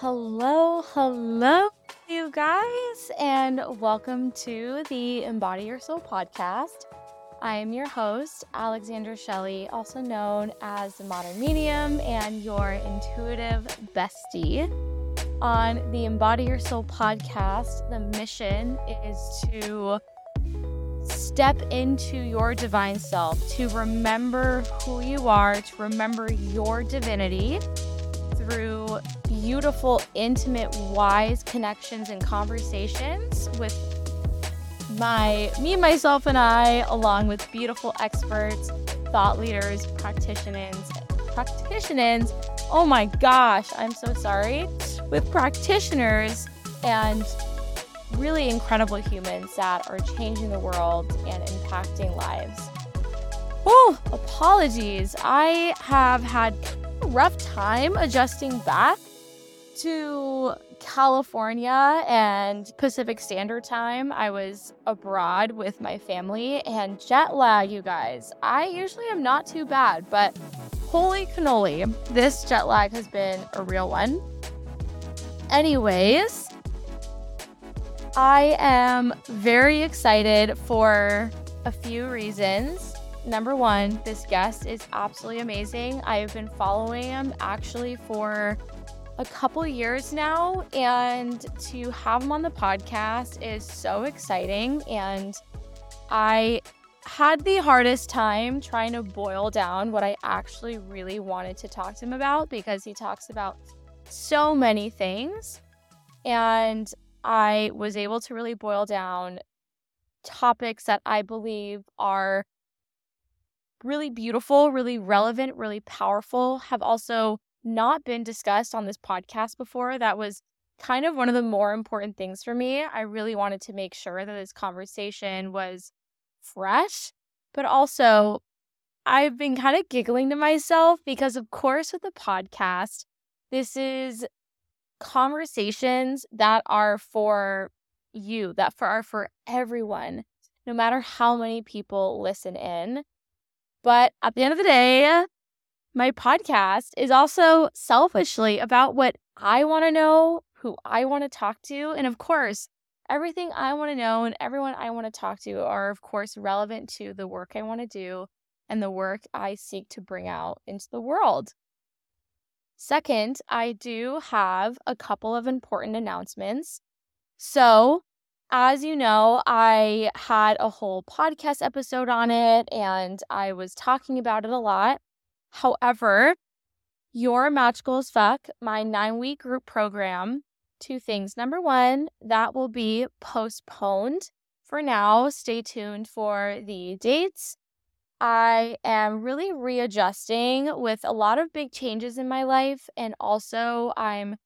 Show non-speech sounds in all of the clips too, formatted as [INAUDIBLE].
Hello, hello, you guys, and welcome to the Embody Your Soul podcast. I am your host, Alexandra Shelley, also known as the Modern Medium and your intuitive bestie. On the Embody Your Soul podcast, the mission is to step into your divine self, to remember who you are, to remember your divinity through beautiful, intimate, wise connections and conversations with my me, myself, and I, along with beautiful experts, thought leaders, practitioners, practitioners. Oh my gosh, I'm so sorry. With practitioners and really incredible humans that are changing the world and impacting lives. Oh, apologies. I have had rough time adjusting back to California and Pacific Standard Time. I was abroad with my family and jet lag, you guys. I usually am not too bad, but holy cannoli, this jet lag has been a real one. Anyways, I am very excited for a few reasons. Number one, this guest is absolutely amazing. I've been following him actually for a couple years now, and to have him on the podcast is so exciting. And I had the hardest time trying to boil down what I actually really wanted to talk to him about because he talks about so many things. And I was able to really boil down topics that I believe are really beautiful, really relevant, really powerful, have also not been discussed on this podcast before. That was kind of one of the more important things for me. I really wanted to make sure that this conversation was fresh, but also I've been kind of giggling to myself because, of course, with the podcast, this is conversations that are for you, that for are for everyone, no matter how many people listen in. But at the end of the day, my podcast is also selfishly about what I want to know, who I want to talk to. And of course, everything I want to know and everyone I want to talk to are, of course, relevant to the work I want to do and the work I seek to bring out into the world. Second, I do have a couple of important announcements. So, as you know, I had a whole podcast episode on it and I was talking about it a lot. However, Your Magical as Fuck, my nine week group program, two things. Number one, that will be postponed for now. Stay tuned for the dates. I am really readjusting with a lot of big changes in my life. And also, I'm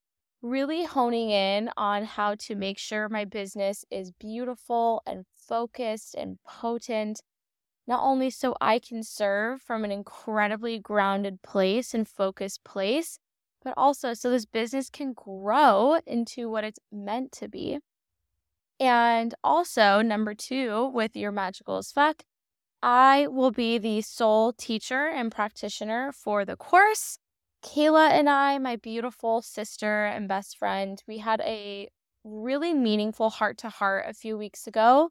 really honing in on how to make sure my business is beautiful and focused and potent not only so I can serve from an incredibly grounded place and focused place, but also so this business can grow into what it's meant to be. And also, number two, with your magical as fuck, I will be the sole teacher and practitioner for the course. Kayla and I, my beautiful sister and best friend, we had a really meaningful heart to heart a few weeks ago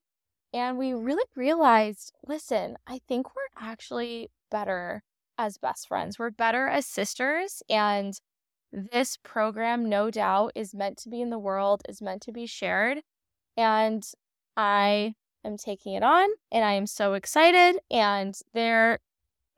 and we really realized listen, I think we're actually better as best friends. We're better as sisters. And this program, no doubt, is meant to be in the world, is meant to be shared. And I am taking it on and I am so excited. And there,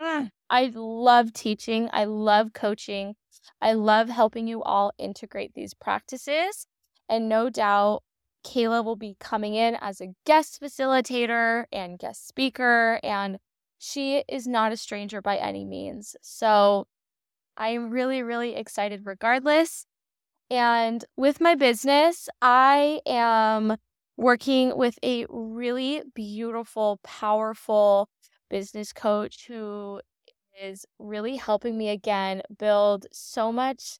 mm, I love teaching, I love coaching, I love helping you all integrate these practices. And no doubt, Kayla will be coming in as a guest facilitator and guest speaker, and she is not a stranger by any means. So I'm really, really excited regardless. And with my business, I am working with a really beautiful, powerful business coach who is really helping me again build so much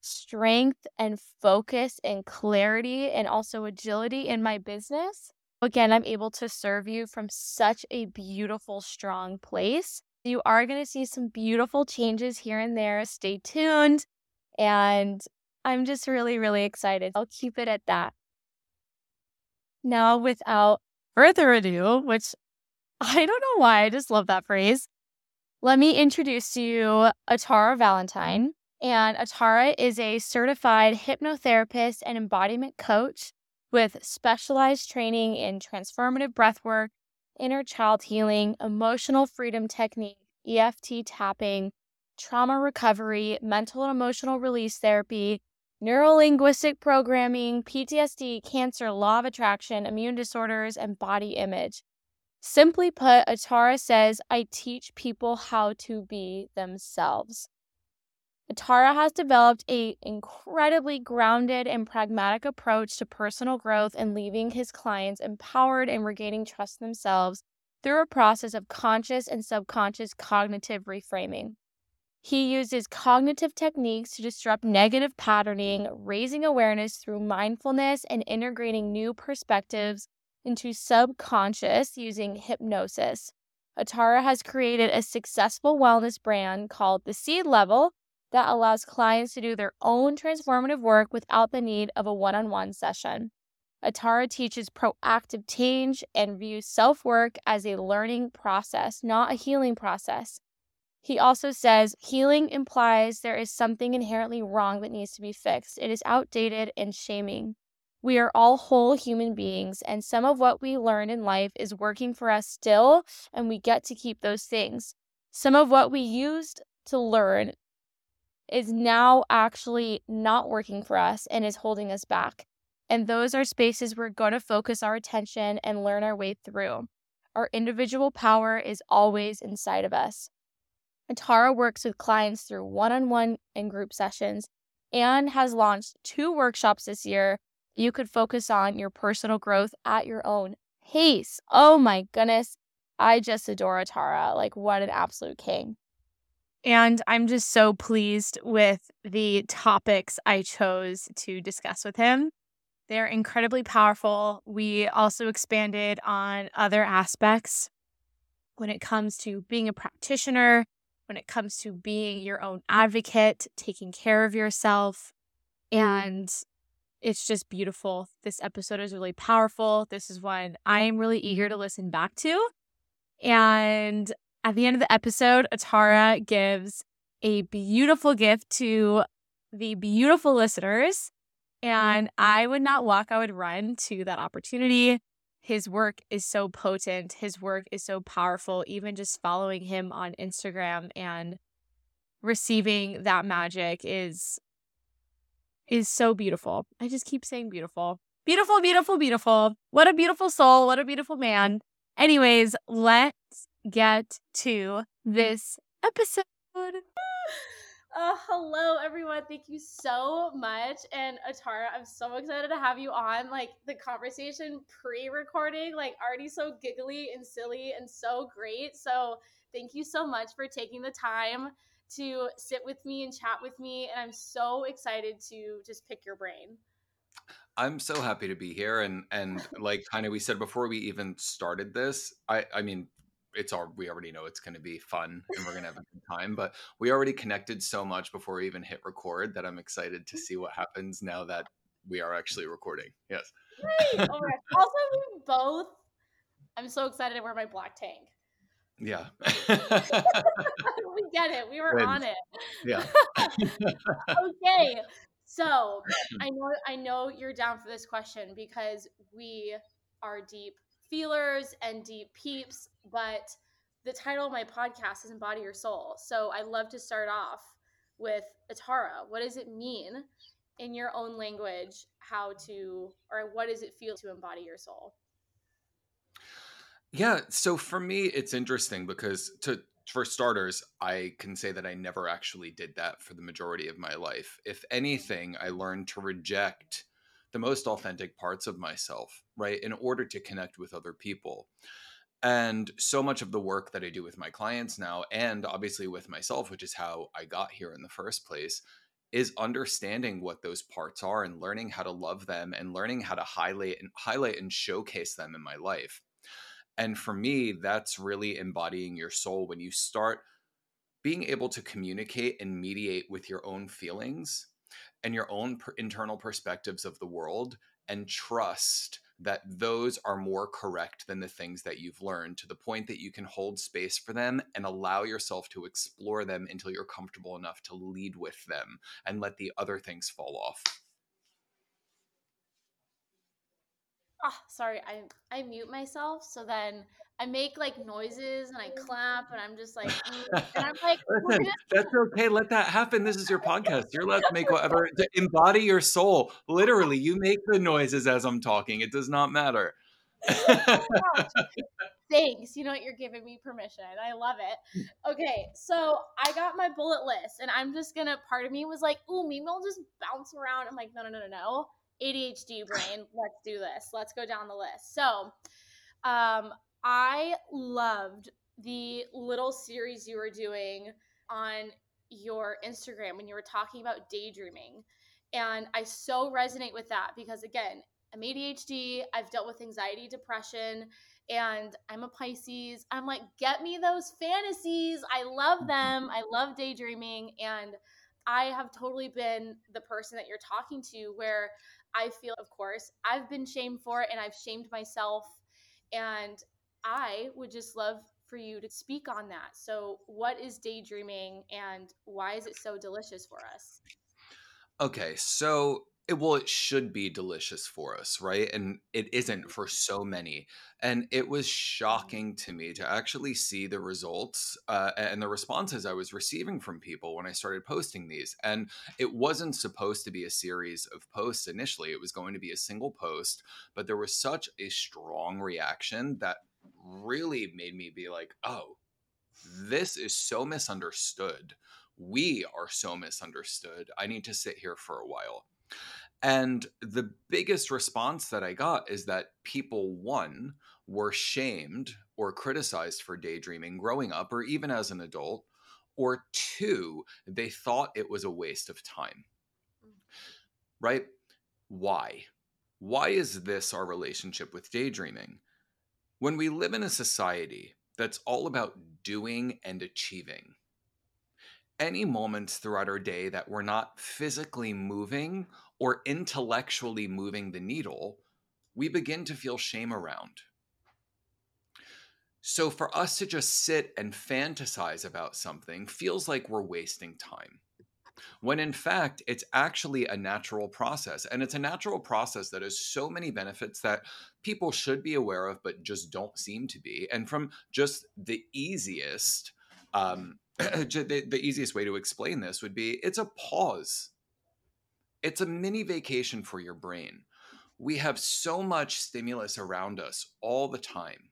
strength and focus and clarity and also agility in my business. Again, I'm able to serve you from such a beautiful, strong place. You are going to see some beautiful changes here and there. Stay tuned. And I'm just really, really excited. I'll keep it at that. Now, without further ado, which I don't know why, I just love that phrase. Let me introduce to you Atarah Valentine. And Atarah is a certified hypnotherapist and embodiment coach with specialized training in transformative breathwork, inner child healing, emotional freedom technique, EFT tapping, trauma recovery, mental and emotional release therapy, neurolinguistic programming, PTSD, cancer, law of attraction, immune disorders, and body image. Simply put, Atarah says, I teach people how to be themselves. Atarah has developed a incredibly grounded and pragmatic approach to personal growth and leaving his clients empowered and regaining trust in themselves through a process of conscious and subconscious cognitive reframing. He uses cognitive techniques to disrupt negative patterning, raising awareness through mindfulness and integrating new perspectives into subconscious using hypnosis. Atarah has created a successful wellness brand called The Seed Level that allows clients to do their own transformative work without the need of a one on one session. Atarah teaches proactive change and views self work as a learning process, not a healing process. He also says healing implies there is something inherently wrong that needs to be fixed. It is outdated and shaming. We are all whole human beings, and some of what we learn in life is working for us still, and we get to keep those things. Some of what we used to learn is now actually not working for us and is holding us back. And those are spaces we're going to focus our attention and learn our way through. Our individual power is always inside of us. Atarah works with clients through one on one and group sessions and has launched two workshops this year. You could focus on your personal growth at your own pace. Oh my goodness. I just adore Atarah. Like, what an absolute king. And I'm just so pleased with the topics I chose to discuss with him. They're incredibly powerful. We also expanded on other aspects when it comes to being a practitioner, when it comes to being your own advocate, taking care of yourself. And it's just beautiful. This episode is really powerful. This is one I am really eager to listen back to. And at the end of the episode, Atarah gives a beautiful gift to the beautiful listeners. Mm-hmm. And I would not walk, I would run to that opportunity. His work is so potent. His work is so powerful. Even just following him on Instagram and receiving that magic is is so beautiful. I just keep saying beautiful. Beautiful, beautiful, beautiful. What a beautiful soul. What a beautiful man. Anyways, let's get to this episode. Uh, hello, everyone. Thank you so much. And Atarah, I'm so excited to have you on. Like the conversation pre recording, like already so giggly and silly and so great. So, thank you so much for taking the time to sit with me and chat with me. And I'm so excited to just pick your brain. I'm so happy to be here and and [LAUGHS] like kind of we said before we even started this I I mean it's all we already know it's going to be fun and we're going to have a good time but we already connected so much before we even hit record that i'm excited to see what happens now that we are actually recording yes right. oh also we both i'm so excited to wear my black tank yeah [LAUGHS] we get it we were on it yeah [LAUGHS] okay so [LAUGHS] i know i know you're down for this question because we are deep feelers and deep peeps, but the title of my podcast is Embody Your Soul. So I love to start off with Atarah. What does it mean in your own language how to, or what does it feel to embody your soul? Yeah, so for me, it's interesting because to for starters, I can say that I never actually did that for the majority of my life. If anything, I learned to reject the most authentic parts of myself, right, in order to connect with other people. And so much of the work that I do with my clients now, and obviously with myself, which is how I got here in the first place, is understanding what those parts are and learning how to love them and learning how to highlight and highlight and showcase them in my life. And for me, that's really embodying your soul when you start being able to communicate and mediate with your own feelings and your own per- internal perspectives of the world and trust that those are more correct than the things that you've learned to the point that you can hold space for them and allow yourself to explore them until you're comfortable enough to lead with them and let the other things fall off. Oh, sorry, I I mute myself so then I make like noises and I clap and I'm just like, [LAUGHS] mm, and I'm like, Listen, that's okay. Let that happen. This is your podcast. You're allowed to make [LAUGHS] whatever, to embody your soul. Literally, you make the noises as I'm talking. It does not matter. [LAUGHS] Thanks. You know what? You're giving me permission. I love it. Okay, so I got my bullet list, and I'm just gonna. Part of me was like, "Ooh, maybe I'll just bounce around." I'm like, "No, no, no, no, no. ADHD brain. Let's do this. Let's go down the list." So, um, I loved the little series you were doing on your Instagram when you were talking about daydreaming. And I so resonate with that because, again, I'm ADHD, I've dealt with anxiety, depression, and I'm a Pisces. I'm like, get me those fantasies. I love them. I love daydreaming. And I have totally been the person that you're talking to where I feel, of course, I've been shamed for it and I've shamed myself. And I would just love for you to speak on that. So, what is daydreaming and why is it so delicious for us? Okay, so it, well, it should be delicious for us, right? And it isn't for so many. And it was shocking to me to actually see the results uh, and the responses I was receiving from people when I started posting these. And it wasn't supposed to be a series of posts initially, it was going to be a single post, but there was such a strong reaction that really made me be like, oh, this is so misunderstood. We are so misunderstood. I need to sit here for a while. And the biggest response that I got is that people, one, were shamed or criticized for daydreaming growing up or even as an adult, or two, they thought it was a waste of time. Mm. Right? Why? Why is this our relationship with daydreaming? When we live in a society that's all about doing and achieving, any moments throughout our day that we're not physically moving or intellectually moving the needle, we begin to feel shame around. So, for us to just sit and fantasize about something feels like we're wasting time when in fact it's actually a natural process and it's a natural process that has so many benefits that people should be aware of but just don't seem to be and from just the easiest um, [CLEARS THROAT] the, the easiest way to explain this would be it's a pause. It's a mini vacation for your brain. We have so much stimulus around us all the time.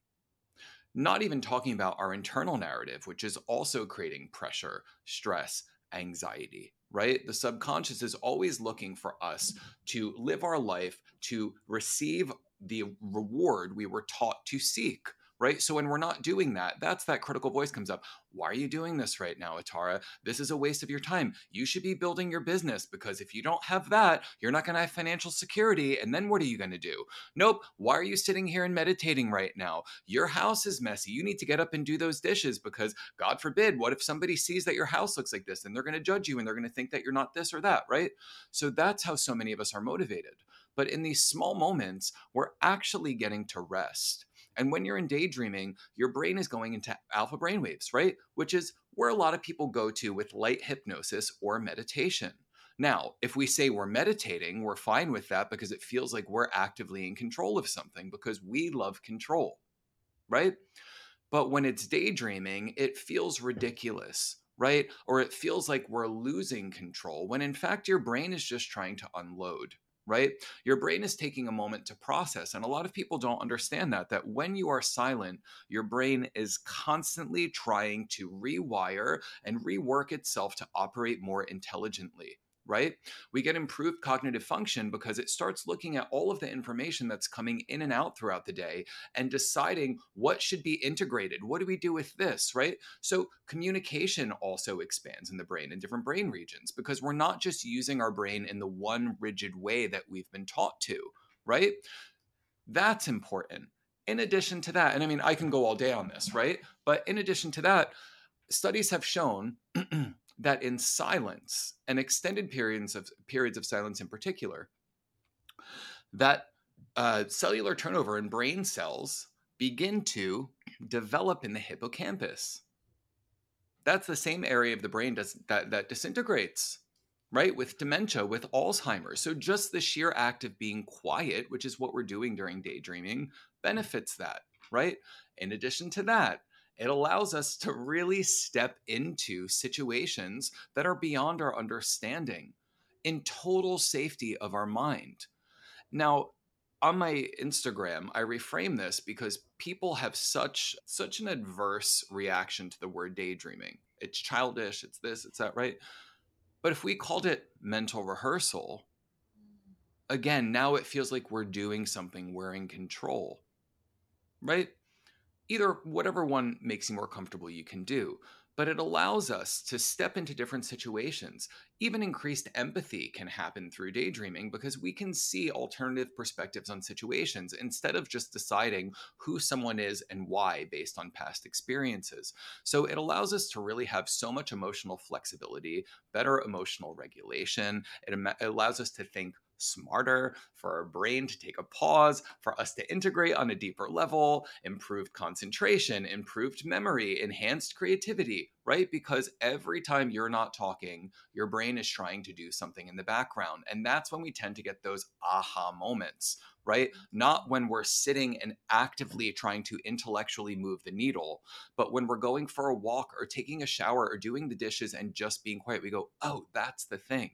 Not even talking about our internal narrative, which is also creating pressure, stress, anxiety, right? The subconscious is always looking for us to live our life to receive the reward we were taught to seek right? So when we're not doing that, that's that critical voice comes up. Why are you doing this right now, Atarah? This is a waste of your time. You should be building your business because if you don't have that, you're not going to have financial security. And then what are you going to do? Nope. Why are you sitting here and meditating right now? Your house is messy. You need to get up and do those dishes because God forbid, what if somebody sees that your house looks like this and they're going to judge you and they're going to think that you're not this or that, right? So that's how so many of us are motivated. But in these small moments, we're actually getting to rest. And when you're in daydreaming, your brain is going into alpha brainwaves, right? Which is where a lot of people go to with light hypnosis or meditation. Now, if we say we're meditating, we're fine with that because it feels like we're actively in control of something because we love control, right? But when it's daydreaming, it feels ridiculous, right? Or it feels like we're losing control when in fact your brain is just trying to unload right? Your brain is taking a moment to process. And a lot of people don't understand that, that when you are silent, your brain is constantly trying to rewire and rework itself to operate more intelligently right? We get improved cognitive function because it starts looking at all of the information that's coming in and out throughout the day and deciding what should be integrated. What do we do with this, right? So communication also expands in the brain in different brain regions because we're not just using our brain in the one rigid way that we've been taught to, right? That's important. In addition to that, and I mean, I can go all day on this, right? But in addition to that, studies have shown [CLEARS THROAT] that in silence and extended periods of periods of silence in particular, that uh, cellular turnover in brain cells begin to develop in the hippocampus. That's the same area of the brain does, that, that disintegrates, right? With dementia, with Alzheimer's. So just the sheer act of being quiet, which is what we're doing during daydreaming, benefits that, right? In addition to that, it allows us to really step into situations that are beyond our understanding in total safety of our mind. Now, on my Instagram, I reframe this because people have such such an adverse reaction to the word daydreaming. It's childish, it's this, it's that, right? But if we called it mental rehearsal, mm. again, now it feels like we're doing something, we're in control. Right? Either whatever one makes you more comfortable you can do but it allows us to step into different situations. Even increased empathy can happen through daydreaming because we can see alternative perspectives on situations instead of just deciding who someone is and why based on past experiences. So it allows us to really have so much emotional flexibility, better emotional regulation. It, allows us to think smarter, for our brain to take a pause, for us to integrate on a deeper level, improved concentration, improved memory, enhanced creativity, right? Because every time you're not talking, your brain is trying to do something in the background. And that's when we tend to get those aha moments, right? Not when we're sitting and actively trying to intellectually move the needle, but when we're going for a walk or taking a shower or doing the dishes and just being quiet, we go, oh, that's the thing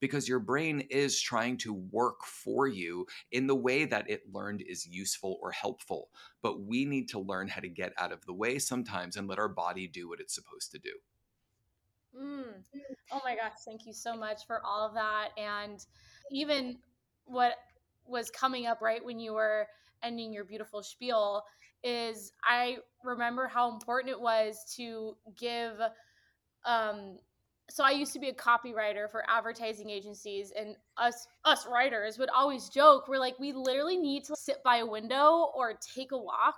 because your brain is trying to work for you in the way that it learned is useful or helpful. But we need to learn how to get out of the way sometimes and let our body do what it's supposed to do. Mm. Oh my gosh, thank you so much for all of that. And even what was coming up right when you were ending your beautiful spiel is I remember how important it was to give um so I used to be a copywriter for advertising agencies and us us writers would always joke we're like we literally need to sit by a window or take a walk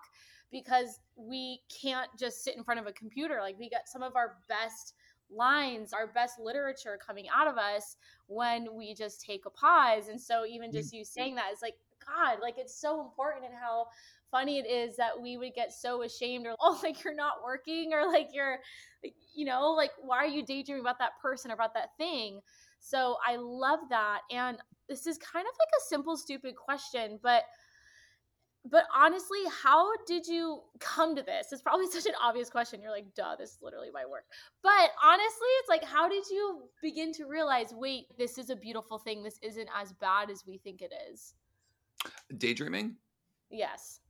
because we can't just sit in front of a computer. Like we got some of our best lines our best literature coming out of us when we just take a pause and so even mm-hmm. just you saying that is like god like it's so important and how funny it is that we would get so ashamed or [LAUGHS] oh like you're not working or like you're you know like why are you daydreaming about that person or about that thing? So i love that and this is kind of like a simple stupid question but but honestly how did you come to this? It's probably [LAUGHS] such an obvious question. You're like duh this is literally my work. But honestly it's like how did you begin to realize wait this is a beautiful thing. This isn't as bad as we think it is? Daydreaming? Yes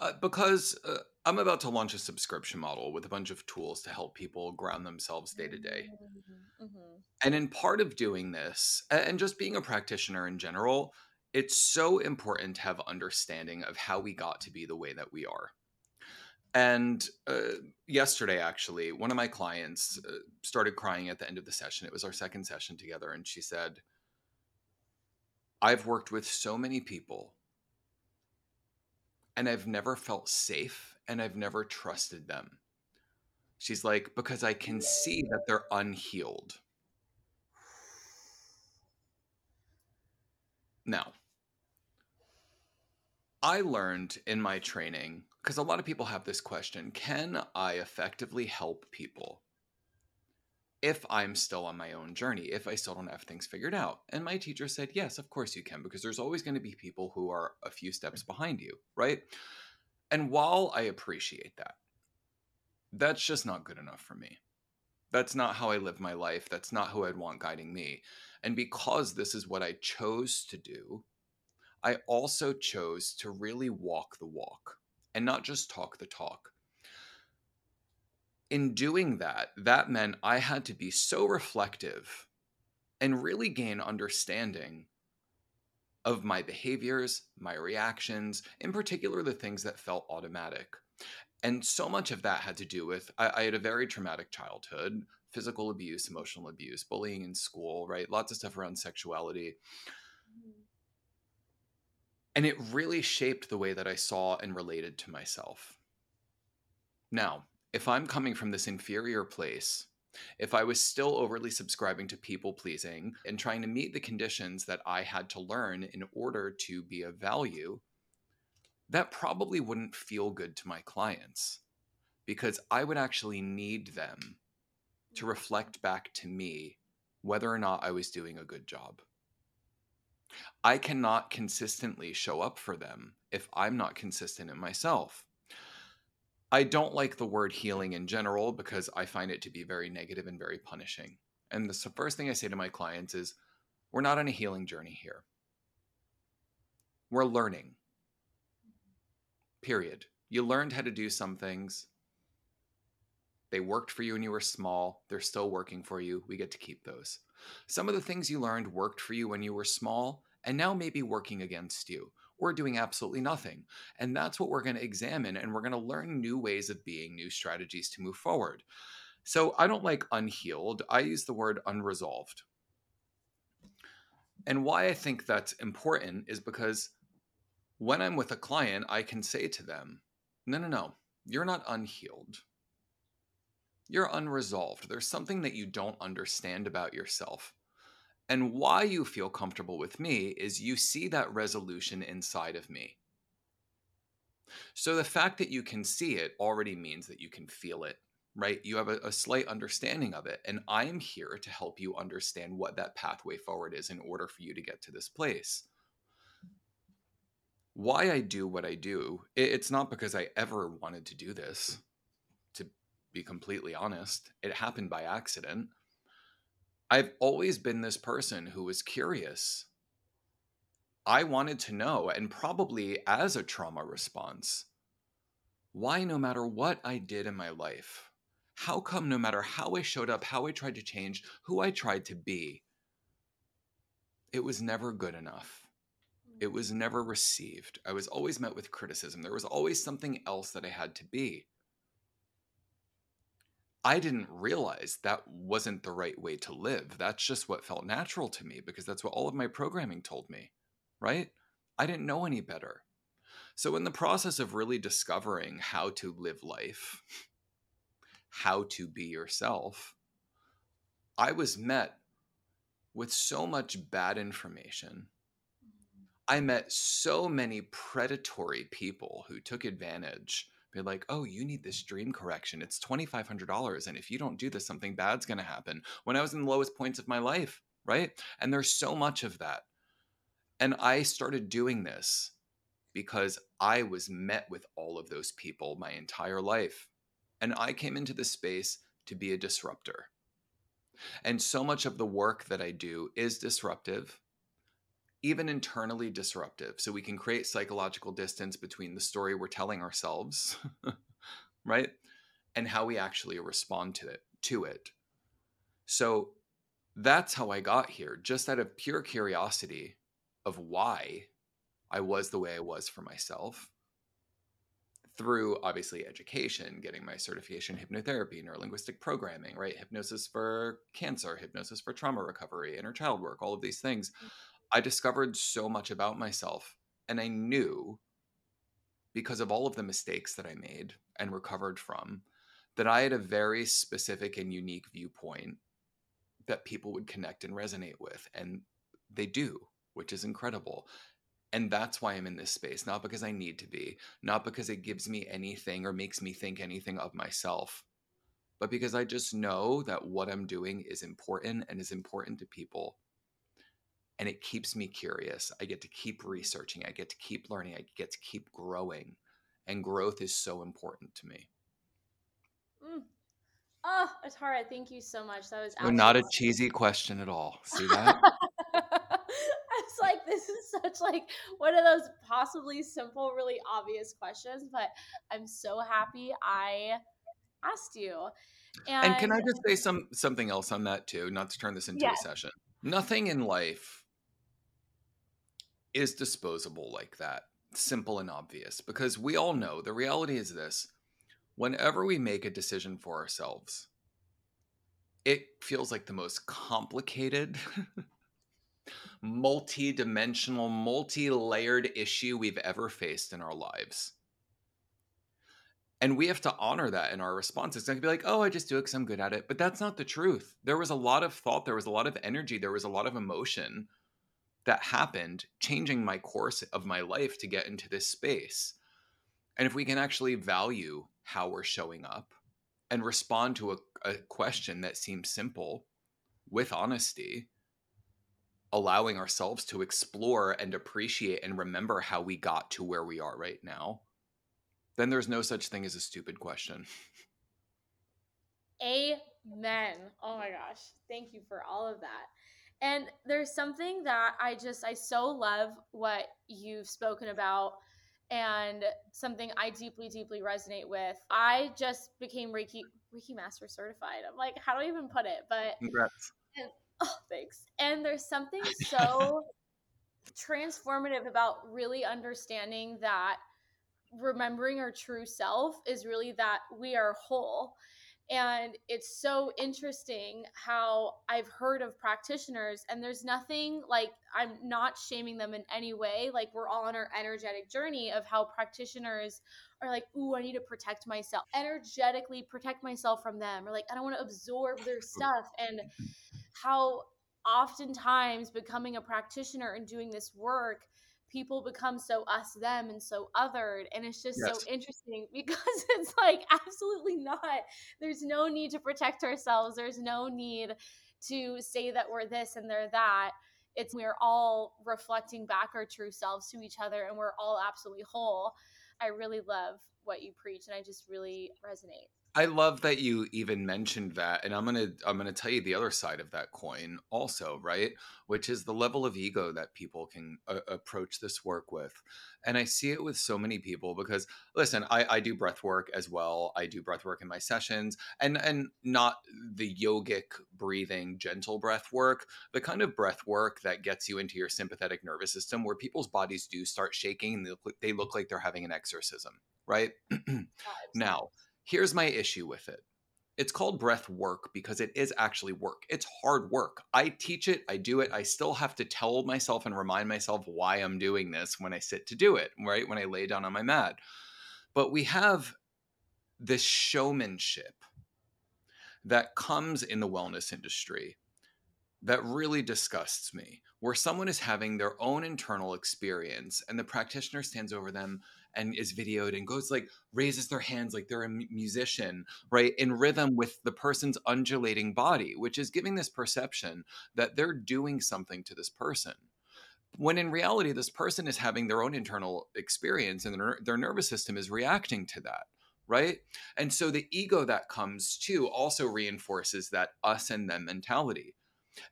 uh, because uh, I'm about to launch a subscription model with a bunch of tools to help people ground themselves day to day. Mm-hmm, mm-hmm. And in part of doing this, and just being a practitioner in general, it's so important to have understanding of how we got to be the way that we are. And uh, yesterday, actually, one of my clients uh, started crying at the end of the session. It was our second session together. And she said, I've worked with so many people and I've never felt safe and I've never trusted them. She's like, because I can see that they're unhealed. Now, I learned in my training, because a lot of people have this question can I effectively help people if I'm still on my own journey, if I still don't have things figured out? And my teacher said, yes, of course you can, because there's always going to be people who are a few steps mm-hmm. behind you, right? And while I appreciate that, that's just not good enough for me. That's not how I live my life. That's not who I'd want guiding me. And because this is what I chose to do, I also chose to really walk the walk and not just talk the talk in doing that, that meant I had to be so reflective and really gain understanding of my behaviors, my reactions, in particular, the things that felt automatic. And so much of that had to do with I, I had a very traumatic childhood physical abuse, emotional abuse, bullying in school, right? Lots of stuff around sexuality. Mm-hmm. And it really shaped the way that I saw and related to myself. Now, if I'm coming from this inferior place if I was still overly subscribing to people pleasing and trying to meet the conditions that I had to learn in order to be of value, that probably wouldn't feel good to my clients because I would actually need them to mm. reflect back to me whether or not I was doing a good job. I cannot consistently show up for them if I'm not consistent in myself. I don't like the word healing in general because I find it to be very negative and very punishing. And the first thing I say to my clients is we're not on a healing journey here. We're learning. Period. You learned how to do some things. They worked for you when you were small. They're still working for you. We get to keep those. Some of the things you learned worked for you when you were small and now may be working against you we're doing absolutely nothing. And that's what we're going to examine. And we're going to learn new ways of being, new strategies to move forward. So I don't like unhealed, I use the word unresolved. And why I think that's important is because when I'm with a client, I can say to them, no, no, no, you're not unhealed. You're unresolved. There's something that you don't understand about yourself. And why you feel comfortable with me is you see that resolution inside of me. So the fact that you can see it already means that you can feel it, right? You have a, a slight understanding of it. And I am here to help you understand what that pathway forward is in order for you to get to this place. Why I do what I do, it's not because I ever wanted to do this, to be completely honest. It happened by accident. I've always been this person who was curious. I wanted to know, and probably as a trauma response, why, no matter what I did in my life, how come no matter how I showed up, how I tried to change, who I tried to be, it was never good enough. It mm. was never received. I was always met with criticism. There was always something else that I had to be. I didn't realize that wasn't the right way to live. That's just what felt natural to me because that's what all of my programming told me, right? I didn't know any better. So, in the process of really discovering how to live life, how to be yourself, I was met with so much bad information. Mm-hmm. I met so many predatory people who took advantage be like, oh, you need this dream correction. It's $2,500. And if you don't do this, something bad's going to happen. When I was in the lowest points of my life, right? And there's so much of that. And I started doing this because I was met with all of those people my entire life. And I came into this space to be a disruptor. And so much of the work that I do is disruptive even internally disruptive. So we can create psychological distance between the story we're telling ourselves, [LAUGHS] right? And how we actually respond to it to it. So that's how I got here, just out of pure curiosity of why I was the way I was for myself. Through obviously education, getting my certification hypnotherapy, neurolinguistic programming, right? Hypnosis for cancer, hypnosis for trauma recovery, inner child work, all of these things. Mm. I discovered so much about myself. And I knew because of all of the mistakes that I made and recovered from that I had a very specific and unique viewpoint that people would connect and resonate with. And they do, which is incredible. And that's why I'm in this space, not because I need to be, not because it gives me anything or makes me think anything of myself, but because I just know that what I'm doing is important and is important to people and it keeps me curious. I get to keep researching, I get to keep learning, I get to keep growing. And growth is so important to me. Mm. Oh, Atarah, thank you so much. That was not a cheesy question at all. See [LAUGHS] that? it's like this is such like one of those possibly simple, really obvious questions, but I'm so happy I asked you. And, and can I just say some something else on that too? Not to turn this into yes. a session. Nothing in life is disposable like that, simple and obvious, because we all know the reality is this whenever we make a decision for ourselves, it feels like the most complicated, [LAUGHS] multi dimensional, multi layered issue we've ever faced in our lives. And we have to honor that in our responses. I could be like, oh, I just do it because I'm good at it. But that's not the truth. There was a lot of thought, there was a lot of energy, there was a lot of emotion that happened, changing my course of my life to get into this space. And if we can actually value how we're showing up and respond to a, a question that seems simple with honesty, allowing ourselves to explore and appreciate and remember how we got to where we are right now, then there's no such thing as a stupid question. Amen. Oh my gosh. Thank you for all of that. And there's something that I just, I so love what you've spoken about and something I deeply, deeply resonate with. I just became Reiki Reiki Master certified. I'm like, how do I even put it? But Congrats. And, oh, thanks. And there's something [LAUGHS] so transformative about really understanding that remembering our true self is really that we are whole and it's so interesting how I've heard of practitioners, and there's nothing like I'm not shaming them in any way. Like, we're all on our energetic journey of how practitioners are like, Ooh, I need to protect myself, energetically protect myself from them, or like, I don't want to absorb their stuff. And mm-hmm. how oftentimes becoming a practitioner and doing this work people become so us them and so othered and it's just yes. so interesting [LAUGHS] because it's like absolutely not. There's no need to protect ourselves. There's no need to say that we're this and they're that. It's we're all reflecting back our true selves to each other and we're all absolutely whole. I really love what you preach and i just really resonate I love that you even mentioned that and I'm going to I'm going to tell you the other side of that coin also, right? Which is the level of ego that people can uh, approach this work with. And I see it with so many people because listen, I I do breath work as well. I do breath work in my sessions and and not the yogic breathing gentle breath work, the kind of breath work that gets you into your sympathetic nervous system where people's bodies do start shaking and they look, they look like they're having an exorcism, right? [CLEARS THROAT] now, Here's my issue with it. It's called breath work because it is actually work. It's hard work. I teach it, I do it. I still have to tell myself and remind myself why I'm doing this when I sit to do it, right? When I lay down on my mat. But we have this showmanship that comes in the wellness industry that really disgusts me, where someone is having their own internal experience and the practitioner stands over them and is videoed and goes like raises their hands like they're a musician, right? In rhythm with the person's undulating body, which is giving this perception that they're doing something to this person. When in reality, this person is having their own internal experience and their, their nervous system is reacting to that right? And so the ego that comes too also reinforces that us and them mentality.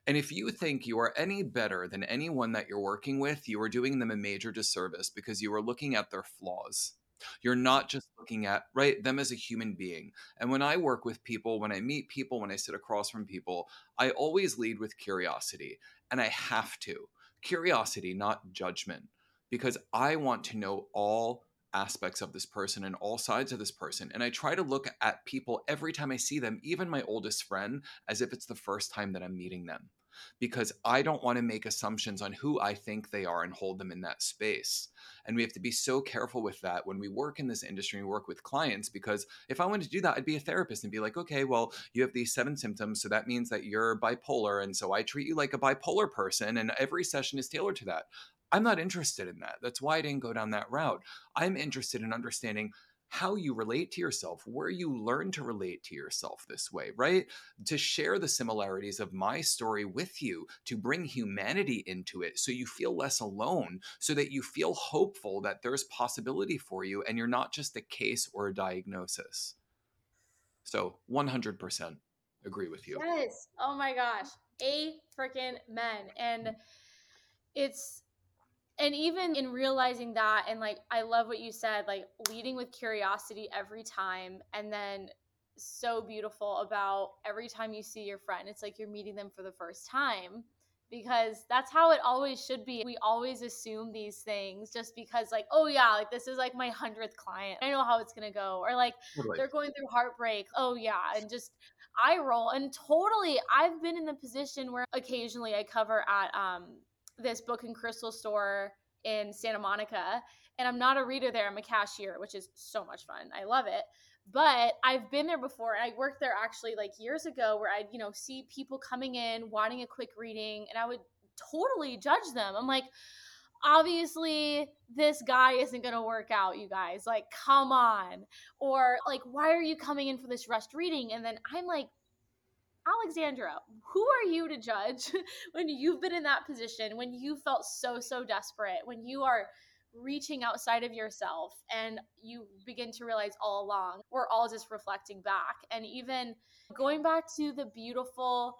And if you think you are any better than anyone that you're working with, you are doing them a major disservice because you are looking at their flaws. You're not just looking at right them as a human being. And when I work with people, when I meet people, when I sit across from people, I always lead with curiosity, and I have to. Curiosity, not judgment, because I want to know all aspects of this person and all sides of this person. And I try to look at people every time I see them, even my oldest friend, as if it's the first time that I'm meeting them. Because I don't want to make assumptions on who I think they are and hold them in that space. And we have to be so careful with that when we work in this industry and work with clients. Because if I wanted to do that, I'd be a therapist and be like, okay, well, you have these seven symptoms. So that means that you're bipolar. And so I treat you like a bipolar person. And every session is tailored to that. I'm not interested in that. That's why I didn't go down that route. I'm interested in understanding how you relate to yourself, where you learn to relate to yourself this way, right? To share the similarities of my story with you, to bring humanity into it so you feel less alone, so that you feel hopeful that there's possibility for you and you're not just a case or a diagnosis. So 100% agree with you. Yes. Oh my gosh. A freaking men. And it's and even in realizing that and like i love what you said like leading with curiosity every time and then so beautiful about every time you see your friend it's like you're meeting them for the first time because that's how it always should be. We always assume these things just because like oh yeah like this is like my 100th client. I know how it's going to go. Or like totally. they're going through heartbreak. Oh yeah. And just i roll. And totally i've been in the position where occasionally i cover at um this book and crystal store in Santa Monica. And I'm not a reader there, I'm a cashier, which is so much fun. I love it. But I've been there before. I worked there actually like years ago where I'd, you know, see people coming in wanting a quick reading and I would totally judge them. I'm like, obviously this guy isn't going to work out you guys like come on or like why are you coming in for this rushed reading and then i'm like alexandra who are you to judge [LAUGHS] when you've been in that position when you felt so so desperate when you are reaching outside of yourself and you begin to realize all along we're all just reflecting back and even going back to the beautiful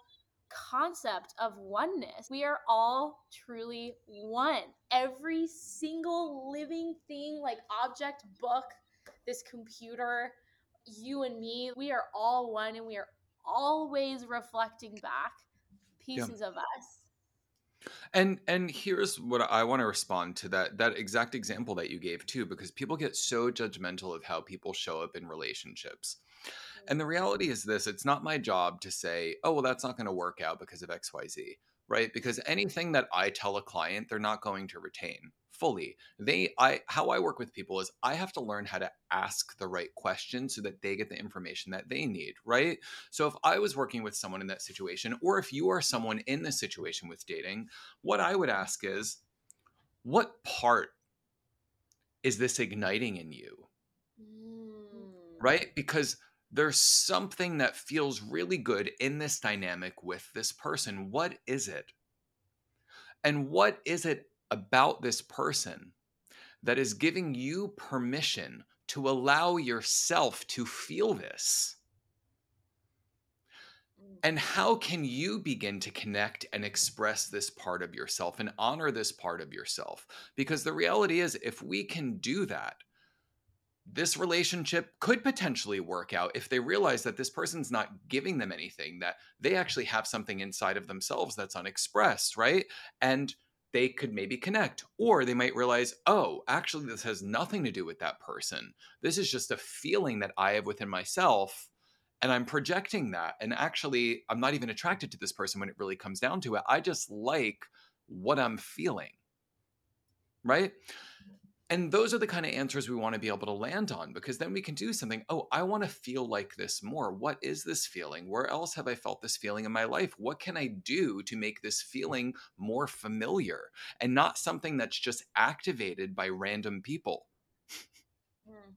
concept of oneness. We are all truly one. Every single living thing, like object, book, this computer, you and me, we are all one and we are always reflecting back pieces yeah. of us. And and here's what I want to respond to that that exact example that you gave too because people get so judgmental of how people show up in relationships. And the mm. reality is this it's not my job to say, oh, well, that's not going to work out because of XYZ, right? Because anything that I tell a client, they're not going to retain fully. They, I, how I work with people is I have to learn how to ask the right questions so that they get the information that they need, right? So if I was working with someone in that situation, or if you are someone in this situation with dating, what I would ask is, what part is this igniting in you? Mm. Right? Because there's something that feels really good in this dynamic with this person. What is it? And what is it about this person that is giving you permission to allow yourself to feel this? Mm. And how can you begin to connect and express this part of yourself and honor this part of yourself? Because the reality is, if we can do that, this relationship could potentially work out if they realize that this person's not giving them anything, that they actually have something inside of themselves that's unexpressed, right? And they could maybe connect. Or they might realize, oh, actually, this has nothing to do with that person. This is just a feeling that I have within myself. And I'm projecting that. And actually, I'm not even attracted to this person when it really comes down to it. I just like what I'm feeling. Right? And those are the kind of answers we want to be able to land on because then we can do something. Oh, I want to feel like this more. What is this feeling? Where else have I felt this feeling in my life? What can I do to make this feeling more familiar and not something that's just activated by random people? Mm.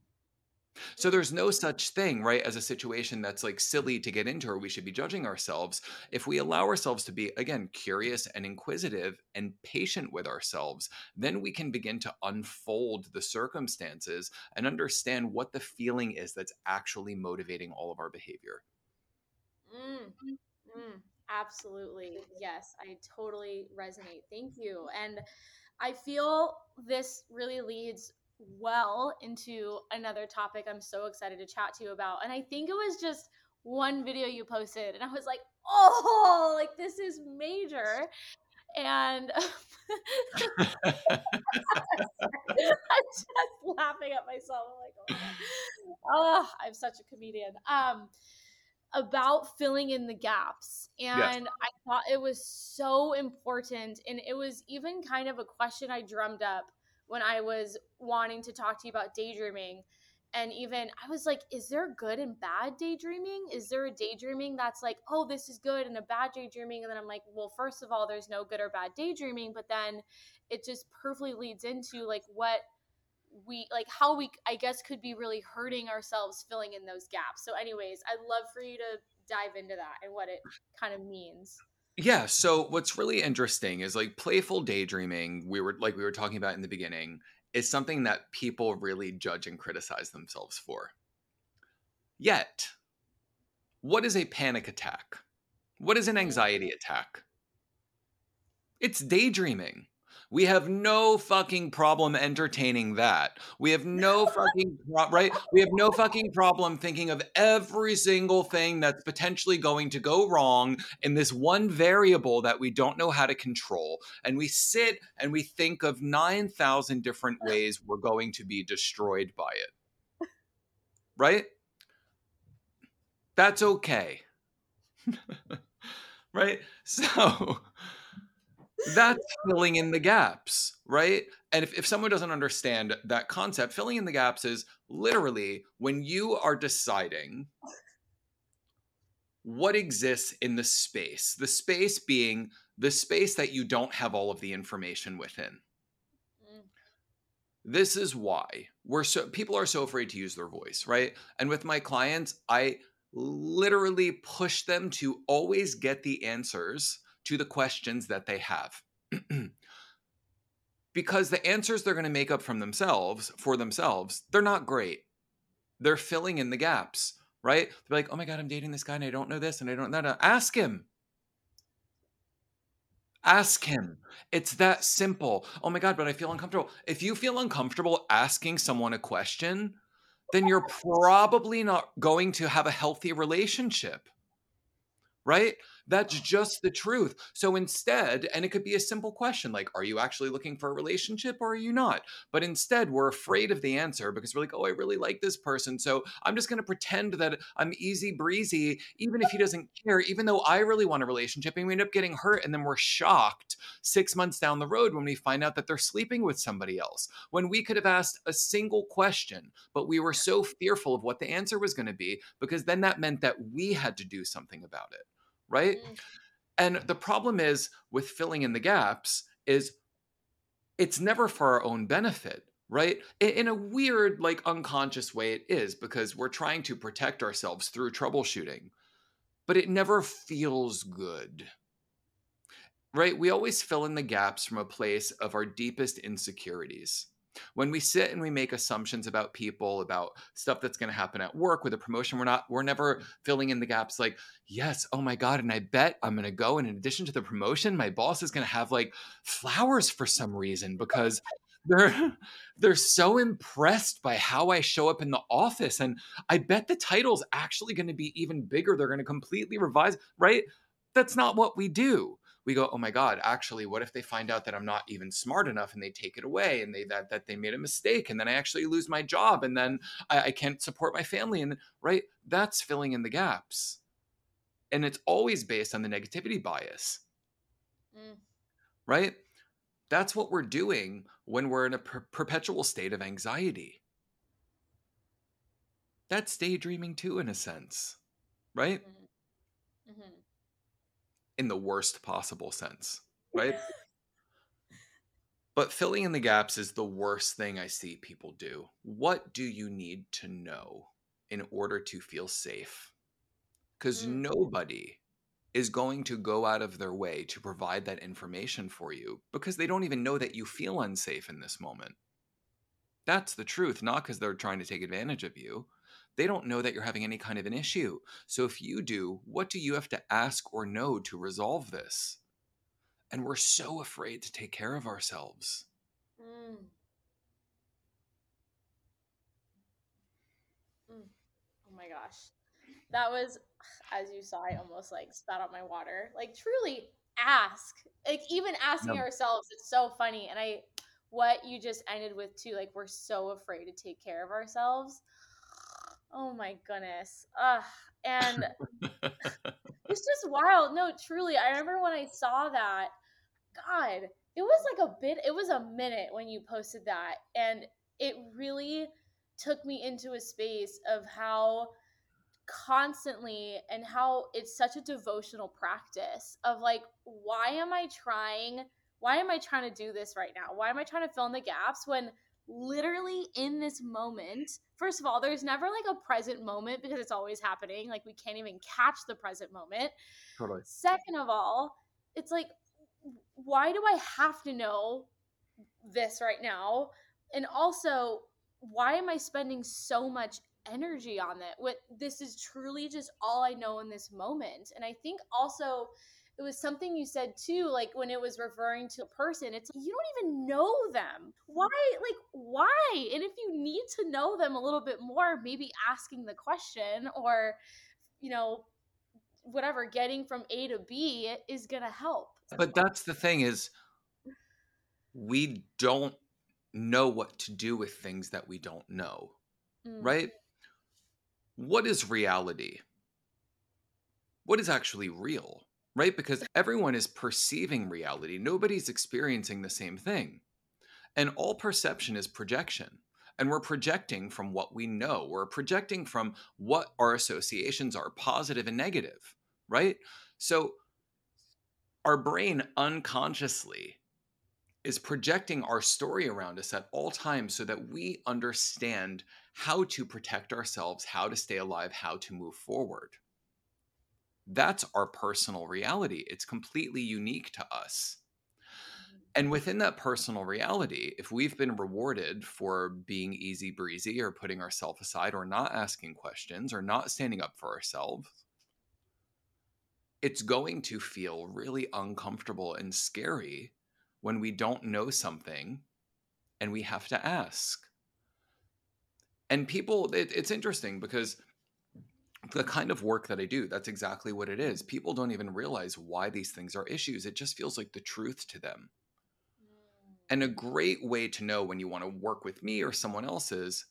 So there's no such thing, right, as a situation that's like silly to get into or we should be judging ourselves. If we allow ourselves to be, again, curious and inquisitive and patient with ourselves, then we can begin to unfold the circumstances and understand what the feeling is that's actually motivating all of our behavior. Mm, mm, absolutely. Yes, I totally resonate. Thank you. And I feel this really leads well into another topic I'm so excited to chat to you about. And I think it was just one video you posted, and I was like, oh, like this is major. And [LAUGHS] I'm just laughing at myself. I'm like, oh, oh, I'm such a comedian. Um, about filling in the gaps. And yes. I thought it was so important. And it was even kind of a question I drummed up when I was wanting to talk to you about daydreaming. And even I was like, is there good and bad daydreaming? Is there a daydreaming that's like, oh, this is good and a bad daydreaming? And then I'm like, well, first of all, there's no good or bad daydreaming. But then it just perfectly leads into like what we like how we i guess could be really hurting ourselves filling in those gaps so anyways i'd love for you to dive into that and what it kind of means yeah. So what's really interesting is like playful daydreaming, we were like we were talking about in the beginning, is something that people really judge and criticize themselves for. Yet, what is a panic attack? What is an anxiety mm. attack? It's daydreaming. We have no fucking problem entertaining that. We have no [LAUGHS] fucking pro- right. We have no fucking problem thinking of every single thing that's potentially going to go wrong in this one variable that we don't know how to control. And we sit and we think of 9,000 different [LAUGHS] ways we're going to be destroyed by it. Right? That's okay. [LAUGHS] right? So That's filling in the gaps, right? And if, if someone doesn't understand that concept, filling in the gaps is literally when you are deciding what exists in the space, the space being the space that you don't have all of the information within. Mm. This is why we're so people are so afraid to use their voice, right? And with my clients, I literally push them to always get the answers to the questions that they have. [CLEARS THROAT] because the answers they're going to make up from themselves for themselves, they're not great. They're filling in the gaps, right? They're like, "Oh my god, I'm dating this guy and I don't know this and I don't know that." Ask him. Ask him. It's that simple. Oh my God, but I feel uncomfortable. If you feel uncomfortable asking someone a question, then you're probably not going to have a healthy relationship. Right? That's just the truth. So instead, and it could be a simple question like, are you actually looking for a relationship or are you not? But instead, we're afraid of the answer because we're like, oh, I really like this person. So I'm just going to pretend that I'm easy breezy, even if he doesn't care, even though I really want a relationship. And we end up getting hurt. And then we're shocked six months down the road when we find out that they're sleeping with somebody else. When we could have asked a single question, but we were so fearful of what the answer was going to be because then that meant that we had to do something about it right? Mm-hmm. And the problem is with filling in the gaps is it's never for our own benefit, right? In a weird, like unconscious way, it is because we're trying to protect ourselves through troubleshooting, but it never feels good. Right? We always fill in the gaps from a place of our deepest insecurities. When we sit and we make assumptions about people, about stuff that's going to happen at work with a promotion, we're not, we're never filling in the gaps like, yes, oh my God. And I bet I'm going to go. And in addition to the promotion, my boss is going to have like flowers for some reason because they're [LAUGHS] they're so impressed by how I show up in the office and I bet the title's actually going to be even bigger they're going to completely revise right that's not what we do we go, oh my God, actually, what if they find out that I'm not even smart enough and they take it away and they that that they made a mistake and then I actually lose my job and then I, I can't support my family and right? That's filling in the gaps. And it's always based on the negativity bias. Mm. Right? That's what we're doing when we're in a per- perpetual state of anxiety. That's daydreaming too, in a sense, right? Mm-hmm. Mm-hmm in the worst possible sense, right? [LAUGHS] but filling in the gaps is the worst thing I see people do. What do you need to know in order to feel safe? Because mm. nobody is going to go out of their way to provide that information for you because they don't even know that you feel unsafe in this moment. That's the truth, not because they're trying to take advantage of you they don't know that you're having any kind of an issue. So if you do, what do you have to ask or know to resolve this? And we're so afraid to take care of ourselves. Mm. Mm. Oh my gosh. That was, as you saw, I almost like spat out my water. Like, truly ask. Like, even asking ourselves, it's so funny. And I, what you just ended with too, like, we're so afraid to take care of ourselves. Oh my goodness. Ugh. And [LAUGHS] it's just wild. No, truly. I remember when I saw that, God, it was like a bit, it was a minute when you posted that. And it really took me into a space of how constantly and how it's such a devotional practice of like, why am I trying? Why am I trying to do this right now? Why am I trying to fill in the gaps when literally in this moment first of all there's never like a present moment because it's always happening like we can't even catch the present moment. Totally. Second of all it's like why do i have to know this right now? And also why am i spending so much energy on it? What this is truly just all i know in this moment. And i think also it was something you said too like when it was referring to a person it's you don't even know them. Why like why? And if you need to know them a little bit more maybe asking the question or you know whatever getting from a to b is gonna help. But that's the thing is we don't know what to do with things that we don't know mm. right what is reality? What is actually real right? Because everyone is perceiving reality, nobody's experiencing the same thing. And all perception is projection. And we're projecting from what we know. We're projecting from what our associations are, positive and negative, right? So our brain unconsciously is projecting our story around us at all times so that we understand how to protect ourselves, how to stay alive, how to move forward. That's our personal reality. It's completely unique to us. Mm-hmm. And within that personal reality, if we've been rewarded for being easy breezy or putting ourselves aside or not asking questions or not standing up for ourselves, it's going to feel really uncomfortable and scary when we don't know something and we have to ask. And people, it, it's interesting because the kind of work that I do, that's exactly what it is. People don't even realize why these things are issues. It just feels like the truth to them. And a mm. great way to know when you want to work with me or someone else is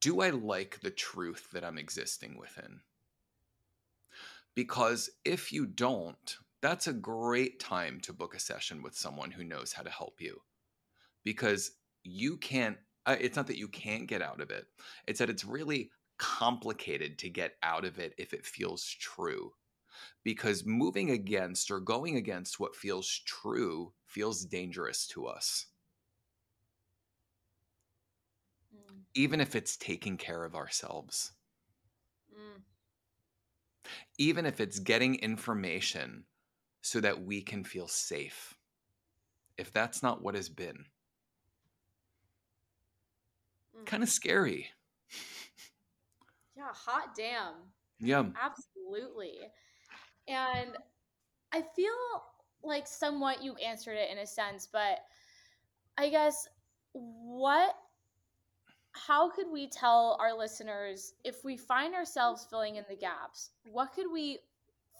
do I like the truth that I'm existing within? Because if you don't, that's a great time to book a session with someone who knows how to help you. Because you can't, it's not that you can't get out of it, it's that it's really complicated to get out of it if it feels true. Because moving against or going against what feels true feels dangerous to us. Mm. Even if it's taking care of ourselves. Mm even if it's getting information so that we can feel safe. If that's not what has been. Mm. kind of scary. Yeah, hot damn. Yeah. Absolutely. And I feel like somewhat you answered it in a sense, but I guess what how could we tell our listeners if we find ourselves filling in the gaps, what could we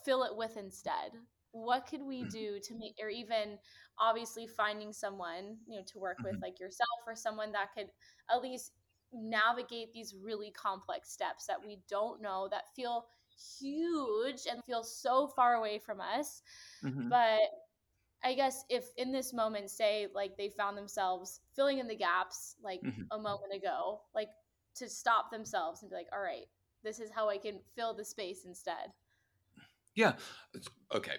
fill it with instead? What could we mm. do to make, or even obviously finding someone, you know, to work with mm-hmm. like yourself or someone that could at least navigate these really complex steps that we don't know that feel huge and feel so far away from us. Mm-hmm. But I guess if in this moment, say like they found themselves filling in the gaps like mm-hmm. a moment ago, like to stop themselves and be like, all right, this is how I can fill the space instead. Yeah. Okay.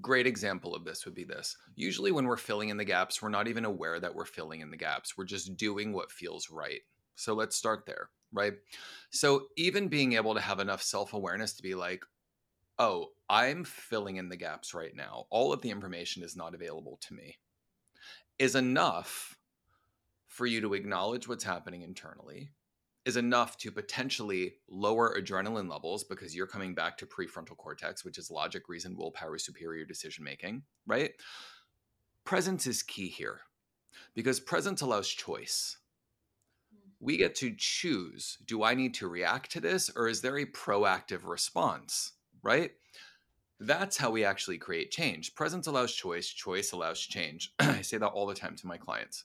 Great example of this would be this. Usually, when we're filling in the gaps, we're not even aware that we're filling in the gaps. We're just doing what feels right. So let's start there, right? So, even being able to have enough self awareness to be like, oh, I'm filling in the gaps right now. All of the information is not available to me, is enough for you to acknowledge what's happening internally, is enough to potentially lower adrenaline levels because you're coming back to prefrontal cortex, which is logic, reason, willpower, superior decision making, right? Presence is key here because presence allows choice hmm. we get to choose do I need to react to this or is there a proactive response? right? That's how we actually create change. Presence allows choice, choice allows change. [CLEARS THROAT] I say that all the time to my clients.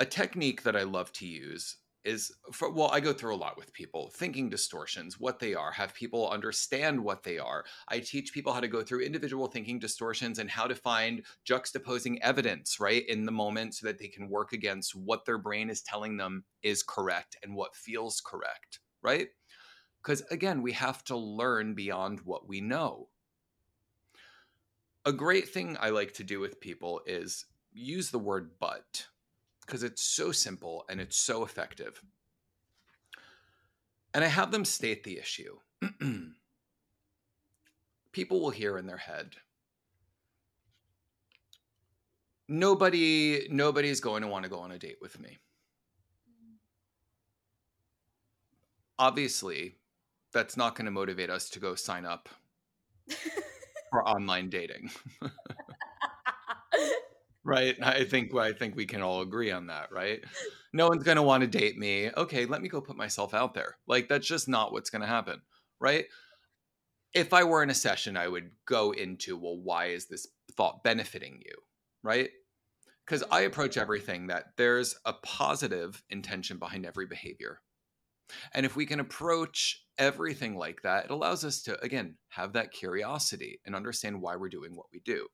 A technique that I love to use is for, well, I go through a lot with people thinking distortions, what they are, have people understand what they are. I teach people how to go through individual thinking distortions and how to find juxtaposing evidence, right, in the moment so that they can work against what their brain is telling them is correct and what feels correct, right? Because again, we have to learn beyond what we know. A great thing I like to do with people is use the word but because it's so simple and it's so effective. And I have them state the issue. [CLEARS THROAT] people will hear in their head, nobody nobody's going to want to go on a date with me obviously that's not going to motivate us to go sign up [LAUGHS] for online dating. [LAUGHS] right? I think I think we can all agree on that, right? No one's going to want to date me. Okay, let me go put myself out there. Like that's just not what's going to happen, right? If I were in a session, I would go into, well, why is this thought benefiting you? Right? Cuz I approach everything that there's a positive intention behind every behavior And if we can approach everything like that, it allows us to, again, have that curiosity and understand why we're doing what we do.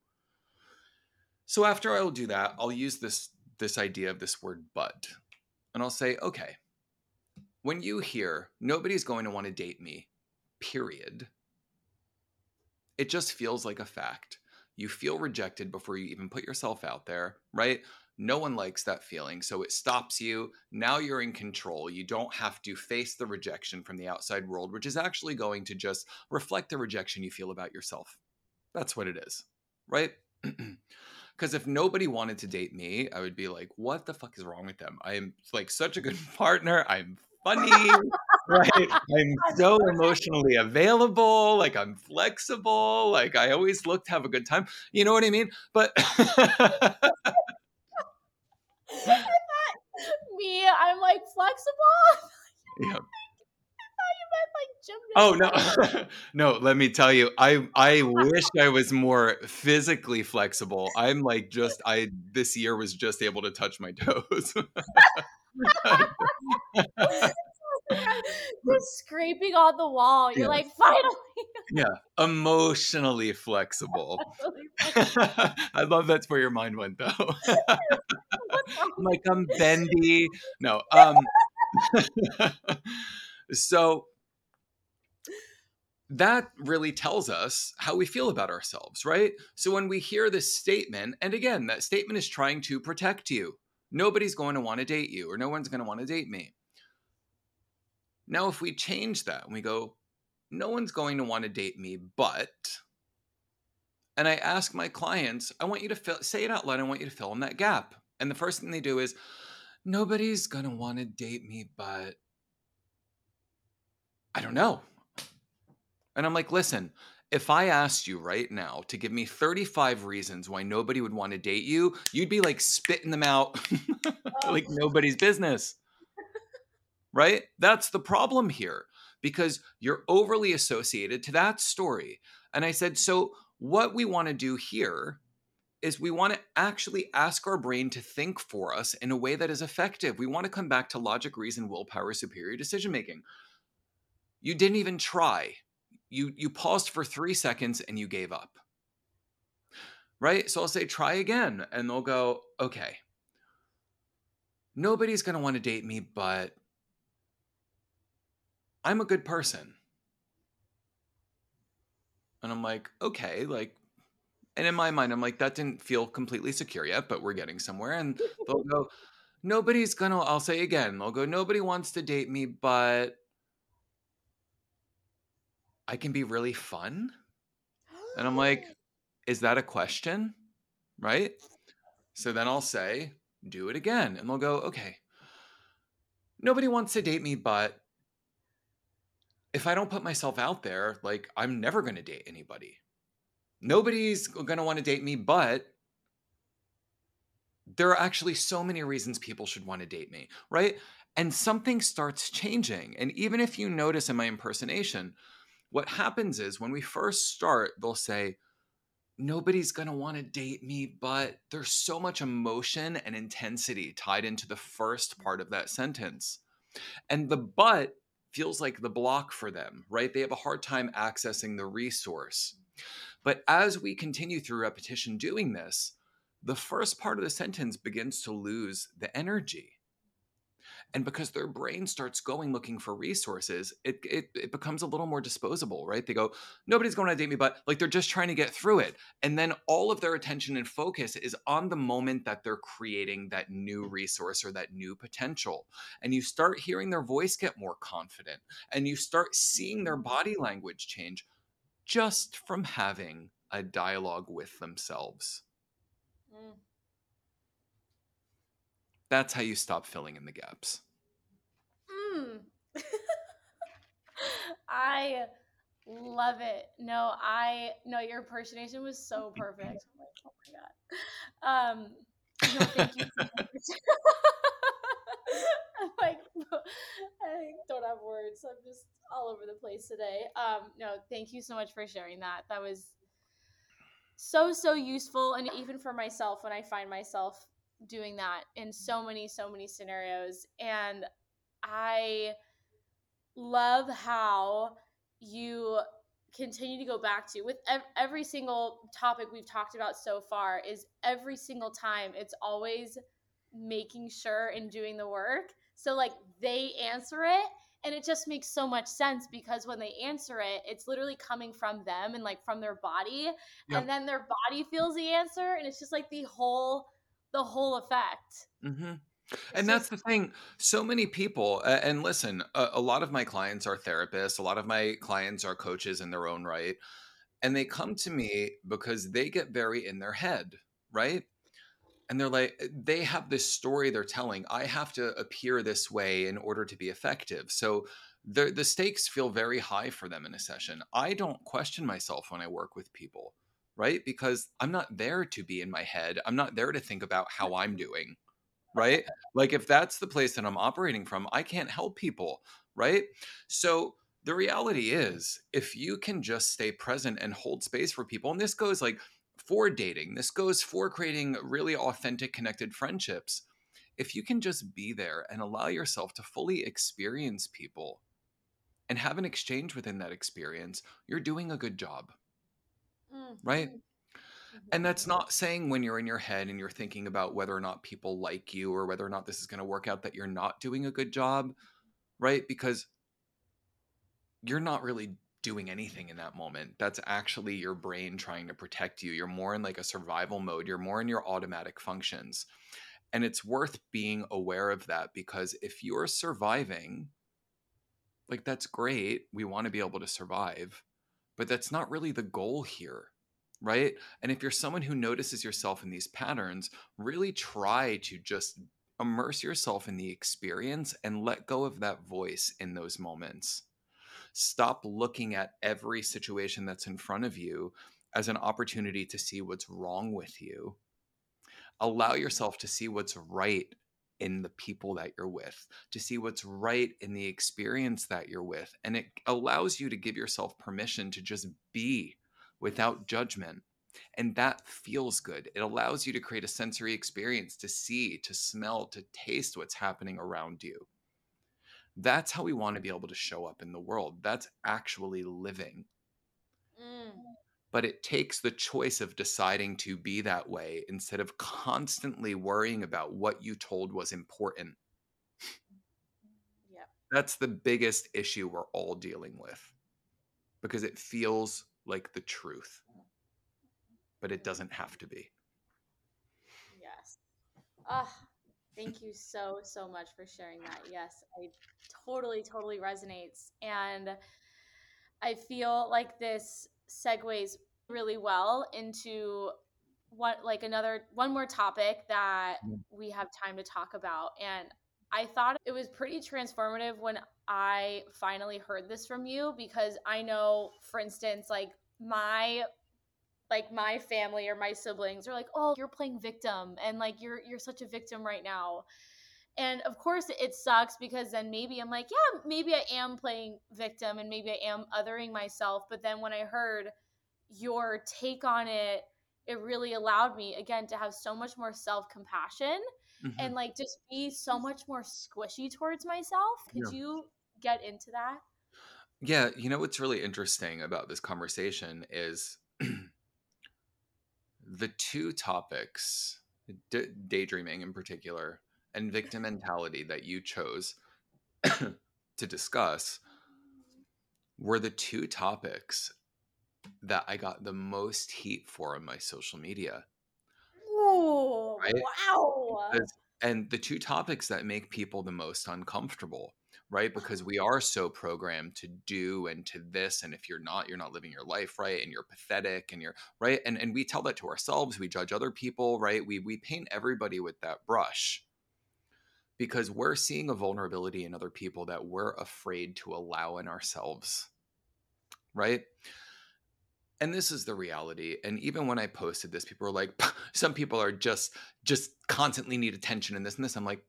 So after I'll do that, I'll use this this idea of this word but. And I'll say, okay, when you hear nobody's going to want to date me, period, it just feels like a fact. You feel rejected before you even put yourself out there, right? No one likes that feeling. So it stops you. Now you're in control. You don't have to face the rejection from the outside world, which is actually going to just reflect the rejection you feel about yourself. That's what it is, right? [CLEARS THROAT] Because if nobody wanted to date me, I would be like, what the fuck is wrong with them? I am like such a good [LAUGHS] partner. I'm funny, [LAUGHS] right? I'm [LAUGHS] so emotionally available. Like I'm flexible. Like I always look to have a good time. You know what I mean? But me, I'm like flexible. yeah. Oh no. [LAUGHS] No let me tell you i i wish i [LAUGHS] was more physically flexible. I'm like just i this year was just able to touch my [LAUGHS] toes. Just scraping on the wall you're Yeah. like finally! Yeah emotionally flexible. I love that's where your mind went though. I'm like I'm bendy. No. Um so that really tells us how we feel about ourselves, right? So when we hear this statement, and again, that statement is trying to protect you. Nobody's going to want to date you, or no one's going to want to date me. Now, if we change that and we go, no one's going to want to date me, but, and I ask my clients, I want you to fill, say it out loud, I want you to fill in that gap. And the first thing they do is, nobody's going to want to date me, but I don't know. And I'm like, listen, if I asked you right now to give me 35 reasons why nobody would want to date you, you'd be like spitting them out [LAUGHS] like oh. nobody's business. Right? That's the problem here because you're overly associated to that story. And I said, so what we want to do here is we want to actually ask our brain to think for us in a way that is effective. We want to come back to logic, reason, willpower, superior decision making. You didn't even try. You you paused for 3 seconds and you gave up. Right? So I'll say try again and they'll go, "Okay. Nobody's going to want to date me, but I'm a good person." And I'm like, "Okay, like and in my mind, I'm like, that didn't feel completely secure yet, but we're getting somewhere. And they'll go, nobody's gonna, I'll say again, they'll go, nobody wants to date me, but I can be really fun. And I'm like, oh. is that a question? Right? So then I'll say, do it again. And they'll go, okay, nobody wants to date me, but if I don't put myself out there, like, I'm never gonna date anybody nobody's going to want to date me, but there are actually so many reasons people should want to date me, right? And something starts changing. And even if you notice in my impersonation, what happens is when we first start, they'll say, Nobody's want to date me, but there's so much emotion and intensity tied into the first part of that sentence. And the but feels like the block for them, right? They have a hard time accessing the resource. But as we continue through repetition doing this, the first part of the sentence begins to lose the energy. And because their brain starts going looking for resources, it, it, it becomes a little more disposable, right? They go, nobody's going to date me, but like they're just trying to get through it. And then all of their attention and focus is on the moment that they're creating that new resource or that new potential. And you start hearing their voice get more confident and you start seeing their body language change just from having a dialogue with themselves. Mm. That's how you stop filling in the gaps. Mm. [LAUGHS] I love it. No, I no, your impersonation was so perfect. I'm like, oh my god. Um, no, thank you. [LAUGHS] I'm like, [LAUGHS] I don't have words. I'm just all over the place today. Um, no, thank you so much for sharing that. That was so so useful, and even for myself when I find myself doing that in so many so many scenarios, and I love how you continue to go back to with ev- every single topic we've talked about so far is every single time it's always making sure and doing the work. So like they answer it and it just makes so much sense because when they answer it it's literally coming from them and like from their body. Yep. and then their body feels the answer and it's just like the whole the whole effect. Mm-hmm. and that's the thing so many people and listen a, a lot of my clients are therapists a lot of my clients are coaches in their own right and they come to me because they get very in their head right? And they're like they have this story they're telling i have to appear this way in order to be effective. So the the stakes feel very high for them in a session. I don't question myself when i work with people right because i'm not there to be in my head i'm not there to think about how i'm doing right like if that's the place that i'm operating from i can't help people right so the reality is if you can just stay present and hold space for people and this goes like for dating. This goes for creating really authentic, connected friendships. If you can just be there and allow yourself to fully experience people and have an exchange within that experience, you're doing a good job. Mm-hmm. Right? Mm-hmm. And that's not saying when you're in your head and you're thinking about whether or not people like you or whether or not this is going to work out that you're not doing a good job, right? Because you're not really doing anything in that moment. That's actually your brain trying to protect you. You're more in like a survival mode, you're more in your automatic functions. And it's worth being aware of that because if you're surviving, like that's great. We want to be able to survive, but that's not really the goal here. Right. And if you're someone who notices yourself in these patterns, really try to just immerse yourself in the experience and let go of that voice in those moments Stop looking at every situation that's in front of you as an opportunity to see what's wrong with you. Allow yourself to see what's right in the people that you're with, to see what's right in the experience that you're with. And it allows you to give yourself permission to just be without judgment. And that feels good. It allows you to create a sensory experience to see, to smell, to taste what's happening around you. That's how we want to be able to show up in the world. That's actually living. Mm. But it takes the choice of deciding to be that way instead of constantly worrying about what you told was important. Yeah. That's the biggest issue we're all dealing with because it feels like the truth, but it doesn't have to be. Yes. Ah, Thank you so, so much for sharing that. Yes, I totally, totally resonates. And I feel like this segues really well into what like another one more topic that we have time to talk about and I thought it was pretty transformative when I finally heard this from you because I know for instance like my like my family or my siblings are like, "Oh, you're playing victim and like you're you're such a victim right now." And of course it sucks because then maybe I'm like, "Yeah, maybe I am playing victim and maybe I am othering myself." But then when I heard your take on it, it really allowed me again to have so much more self-compassion mm-hmm. and like just be so much more squishy towards myself. Could yeah. you get into that? Yeah, you know what's really interesting about this conversation is [CLEARS THROAT] the two topics, d- daydreaming in particular, and victim mentality that you chose [COUGHS] to discuss were the two topics that I got the most heat for on my social media. Oh, right? wow. And the two topics that make people the most uncomfortable right? Uh-huh. Because we are so programmed to do and to this. And if you're not, you're not living your life right. And you're pathetic and you're right. And, and we tell that to ourselves. We judge other people, right? We, we paint everybody with that brush because we're seeing a vulnerability in other people that we're afraid to allow in ourselves, right? and this is the reality and even when i posted this people were like [LAUGHS] some people are just just constantly need attention and this and this i'm like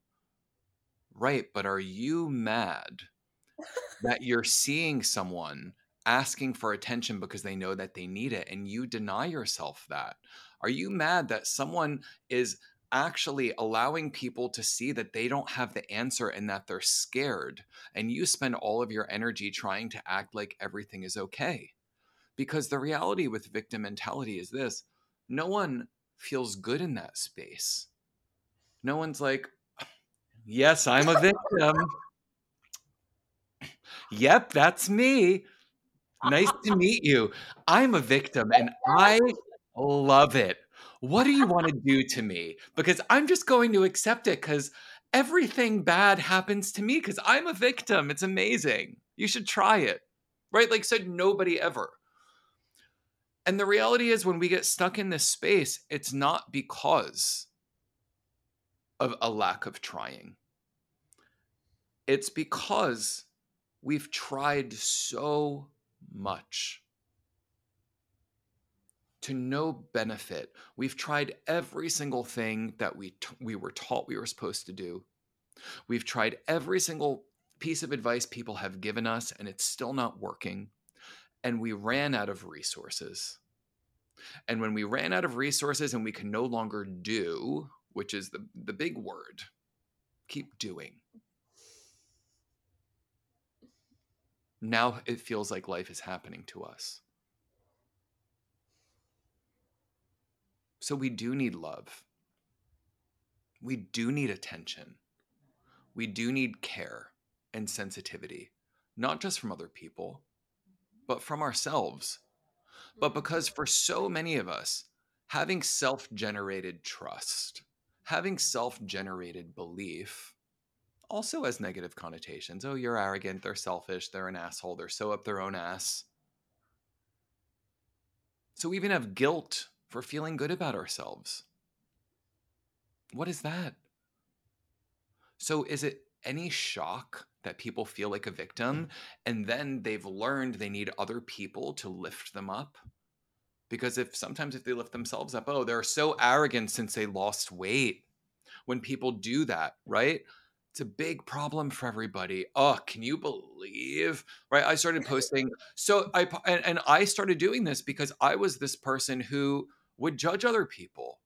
Right, but are you mad that [LAUGHS] you're seeing someone asking for attention because they know that they need it and you deny yourself that? Are you mad that someone is actually allowing people to see that they don't have the answer and that they're scared. And you spend all of your energy trying to act like everything is okay. Because the reality with victim mentality is this no one feels good in that space. No one's like, yes, I'm a victim. yep, that's me. Nice to meet you. I'm a victim and I love it. What do you want to do to me? Because I'm just going to accept it because everything bad happens to me because I'm a victim. It's amazing. You should try it. Right? Like said nobody ever. And the reality is, when we get stuck in this space, it's not because of a lack of trying. It's because we've tried so much to no benefit. We've tried every single thing that we t- we were taught we were supposed to do. We've tried every single piece of advice people have given us and it's still not working. And we ran out of resources. And when we ran out of resources and we can no longer do, which is the, the big word, keep doing. Now it feels like life is happening to us. So we do need love. We do need attention. We do need care and sensitivity, not just from other people, but from ourselves. But mm-hmm. because for so many of us, having self generated trust, having self generated belief, also has negative connotations. Oh, you're arrogant, they're selfish, they're an asshole, they're so up their own ass. So we even have guilt for feeling good about ourselves. What is that? So is it any shock that people feel like a victim and then they've learned they need other people to lift them up? Because if sometimes if they lift themselves up, oh, they're so arrogant since they lost weight. When people do that, right? it's a big problem for everybody. Oh, can you believe? Right? I started [LAUGHS] posting. So I and, and I started doing this because I was this person who would judge other people.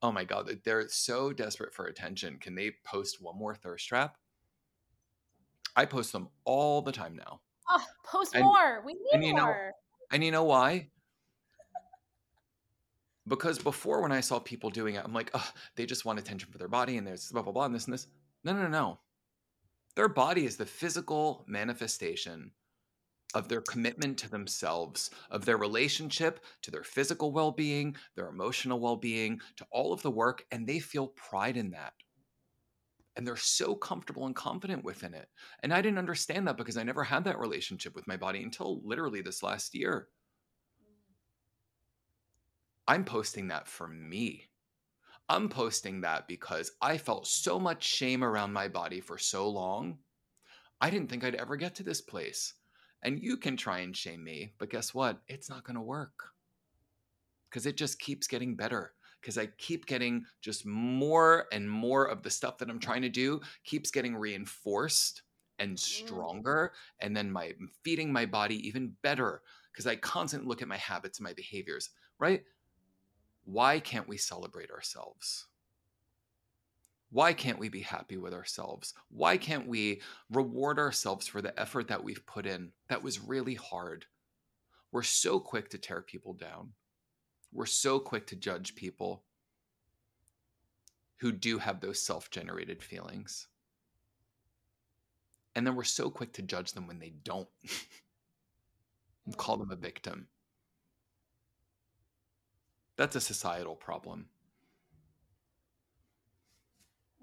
Oh my god, they're so desperate for attention. Can they post one more thirst trap? I post them all the time now. Oh, post and, more. We need and you more. Know, and you know why? Because before, when I saw people doing it, I'm like, oh, they just want attention for their body, and there's blah blah blah, and this and this. No, no, no. Their body is the physical manifestation of their commitment to themselves, of their relationship to their physical well being, their emotional well being, to all of the work, and they feel pride in that. And they're so comfortable and confident within it. And I didn't understand that because I never had that relationship with my body until literally this last year. I'm posting that for me. I'm posting that because I felt so much shame around my body for so long. I didn't think I'd ever get to this place. And you can try and shame me, but guess what? It's not going to work because it just keeps getting better. Because I keep getting just more and more of the stuff that I'm trying to do keeps getting reinforced and mm. stronger. And then my feeding my body even better because I constantly look at my habits and my behaviors, right? why can't we celebrate ourselves? Why can't we be happy with ourselves? Why can't we reward ourselves for the effort that we've put in that was really hard? We're so quick to tear people down. We're so quick to judge people who do have those self generated feelings. And then we're so quick to judge them when they don't [LAUGHS] call them a victim. That's a societal problem.